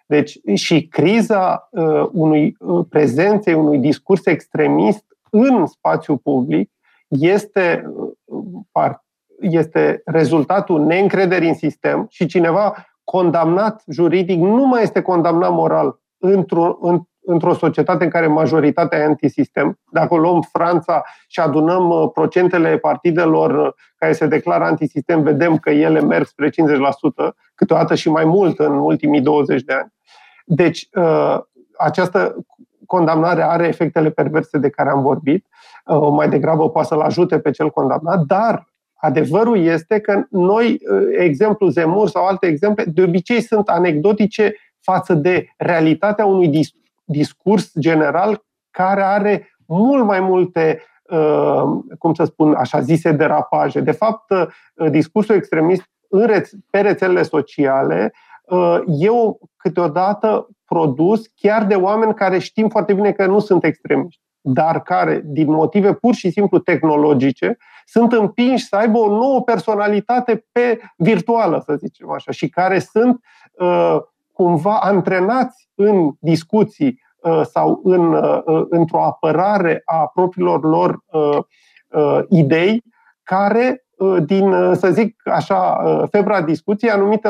Deci și criza uh, unui uh, prezenței unui discurs extremist în spațiu public este uh, par, este rezultatul neîncrederii în sistem și cineva condamnat juridic nu mai este condamnat moral într-o, într-o societate în care majoritatea e antisistem. Dacă luăm Franța și adunăm uh, procentele partidelor uh, care se declară antisistem, vedem că ele merg spre 50%, câteodată și mai mult în ultimii 20 de ani. Deci, uh, această condamnare are efectele perverse de care am vorbit, mai degrabă poate să-l ajute pe cel condamnat, dar adevărul este că noi, exemplu Zemur sau alte exemple, de obicei sunt anecdotice față de realitatea unui discurs general care are mult mai multe, uh, cum să spun, așa zise derapaje. De fapt, uh, discursul extremist pe rețelele sociale uh, eu câteodată produs chiar de oameni care știm foarte bine că nu sunt extremiști, dar care, din motive pur și simplu tehnologice, sunt împinși să aibă o nouă personalitate pe virtuală, să zicem așa, și care sunt uh, cumva antrenați în discuții uh, sau în, uh, uh, într-o apărare a propriilor lor idei care din, să zic așa, febra discuției, anumite,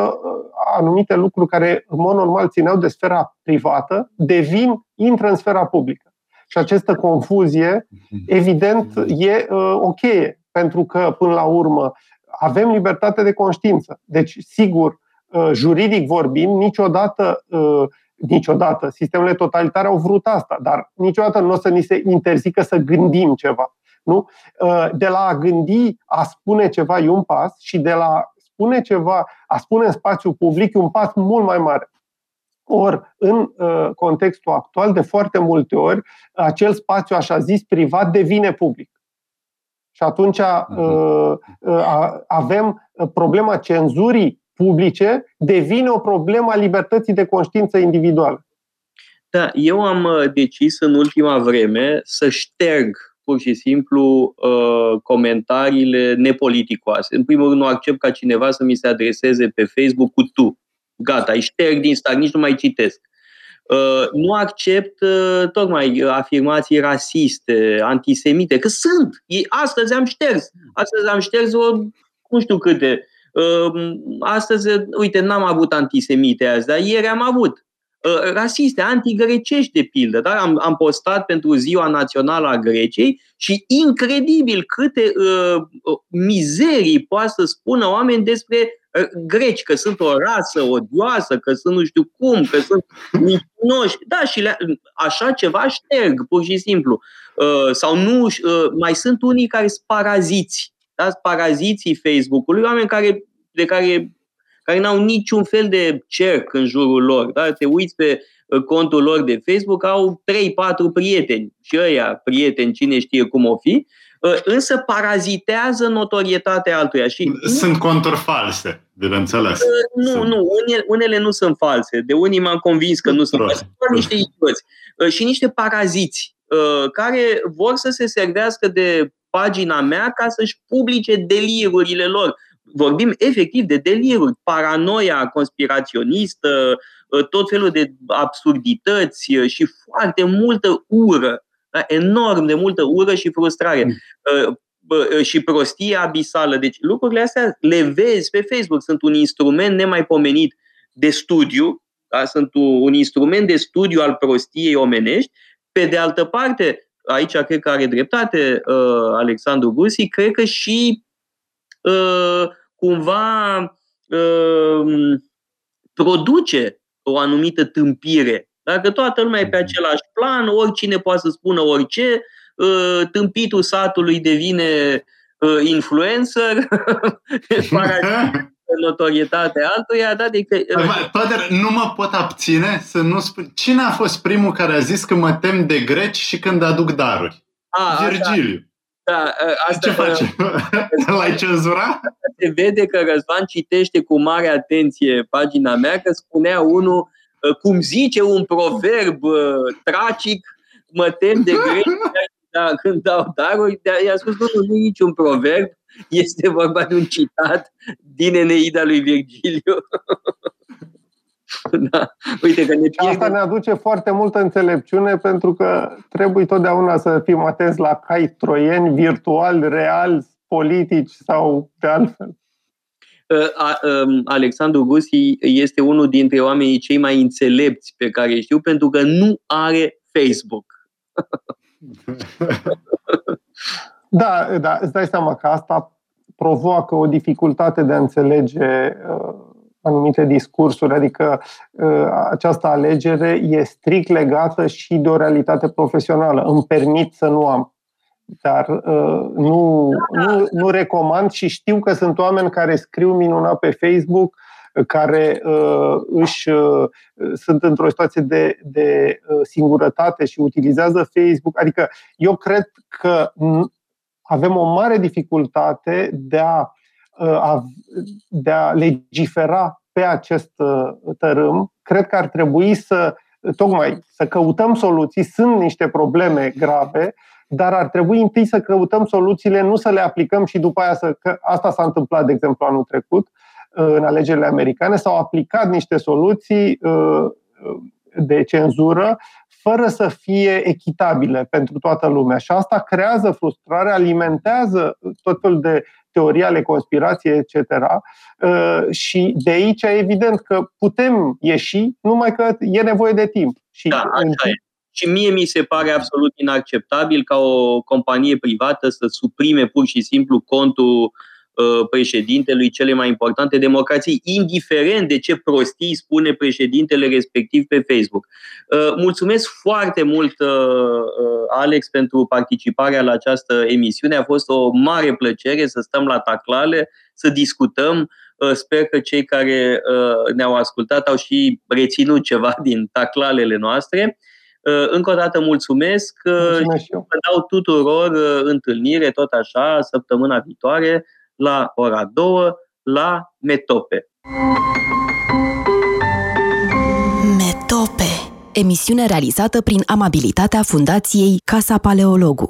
anumite lucruri care în mod normal țineau de sfera privată, devin, intră în sfera publică. Și această confuzie, evident, e o cheie, pentru că, până la urmă, avem libertate de conștiință. Deci, sigur, Uh, juridic vorbind, niciodată, uh, niciodată, sistemele totalitare au vrut asta, dar niciodată nu o să ni se interzică să gândim ceva. Nu? Uh, de la a gândi, a spune ceva e un pas și de la spune ceva, a spune în spațiu public e un pas mult mai mare. Ori, în contextul actual, de foarte multe ori, acel spațiu, așa zis, privat, devine public. Și atunci uh, avem problema cenzurii publice devine o problemă a libertății de conștiință individuală. Da, eu am uh, decis în ultima vreme să șterg pur și simplu uh, comentariile nepoliticoase. În primul rând, nu accept ca cineva să mi se adreseze pe Facebook cu tu. Gata, îi șterg din start, nici nu mai citesc. Uh, nu accept uh, tocmai afirmații rasiste, antisemite, că sunt. Astăzi am șters. Astăzi am șters o, nu știu câte, Ehm, astăzi, uite, n-am avut antisemite azi, dar ieri am avut ehm, rasiste, antigrecești, de pildă. Da? Am, am postat pentru Ziua Națională a Greciei și incredibil câte uh, mizerii poate să spună oameni despre uh, greci, că sunt o rasă odioasă, că sunt nu știu cum, că sunt mincinoși. Da, și le, așa ceva șterg, pur și simplu. Uh, sau nu, uh, mai sunt unii care sunt paraziți da? paraziții Facebook-ului, oameni care, de care, care n-au niciun fel de cerc în jurul lor. Da? Te uiți pe uh, contul lor de Facebook, au 3-4 prieteni și ăia prieteni, cine știe cum o fi, uh, însă parazitează notorietatea altuia. Și sunt conturi false, bineînțeles. Uh, nu, sunt. nu, unele, unele nu sunt false. De unii m-am convins că nu sunt false. Doar niște idioți. Și niște paraziți care vor să se servească de pagina mea ca să-și publice delirurile lor. Vorbim efectiv de deliruri, paranoia conspiraționistă, ă, tot felul de absurdități ă, și foarte multă ură, da? enorm de multă ură și frustrare mm. Ă, și prostie abisală. Deci lucrurile astea le vezi pe Facebook. Sunt un instrument nemaipomenit de studiu, da? sunt un instrument de studiu al prostiei omenești. Pe de altă parte, aici cred că are dreptate uh, Alexandru Gusi, cred că și uh, cumva uh, produce o anumită tâmpire. Dacă toată lumea e pe același plan, oricine poate să spună orice, uh, tâmpitul satului devine uh, influencer, (laughs) notorietate altuia, da? Adică... Toate, nu mă pot abține să nu spun... Cine a fost primul care a zis că mă tem de greci și când aduc daruri? A, Virgiliu. Da, asta, Ce face? (laughs) L-ai cenzura? Se vede că Răzvan citește cu mare atenție pagina mea, că spunea unul, cum zice un proverb tragic, mă tem de greci (laughs) da, când dau daruri, i-a spus, nu, nu, nu e niciun proverb, este vorba de un citat din Eneida lui Virgiliu. (laughs) (laughs) da. Uite că ne pierde. Asta ne aduce foarte multă înțelepciune pentru că trebuie totdeauna să fim atenți la cai troieni, virtual, real, politici sau de altfel. Um, Alexandru Gusi este unul dintre oamenii cei mai înțelepți pe care știu pentru că nu are Facebook. (laughs) da, da, îți dai seama că asta provoacă o dificultate de a înțelege uh, anumite discursuri, adică uh, această alegere e strict legată și de o realitate profesională. Îmi permit să nu am. Dar uh, nu, nu, nu recomand și știu că sunt oameni care scriu minunat pe Facebook, care uh, își uh, sunt într-o situație de, de uh, singurătate și utilizează Facebook. Adică eu cred că avem o mare dificultate de a, uh, a, de a legifera pe acest uh, tărâm. Cred că ar trebui să tocmai să căutăm soluții. Sunt niște probleme grave, dar ar trebui întâi să căutăm soluțiile, nu să le aplicăm și după aia să. Că asta s-a întâmplat, de exemplu, anul trecut uh, în alegerile americane. S-au aplicat niște soluții de cenzură fără să fie echitabile pentru toată lumea. Și asta creează frustrare, alimentează tot felul de teorii ale conspirației, etc. Uh, și de aici evident că putem ieși, numai că e nevoie de timp. Și da, așa e. Și mie mi se pare absolut inacceptabil ca o companie privată să suprime pur și simplu contul Uh, președintelui cele mai importante democrații, indiferent de ce prostii spune președintele respectiv pe Facebook. Uh, mulțumesc foarte mult, uh, Alex, pentru participarea la această emisiune. A fost o mare plăcere să stăm la taclale, să discutăm. Sper că cei care ne-au ascultat au și reținut ceva (laughs) din taclalele noastre. Încă o dată mulțumesc. mulțumesc și vă dau tuturor întâlnire tot așa săptămâna viitoare la ora 2 la Metope. Metope. Emisiune realizată prin amabilitatea Fundației Casa Paleologu.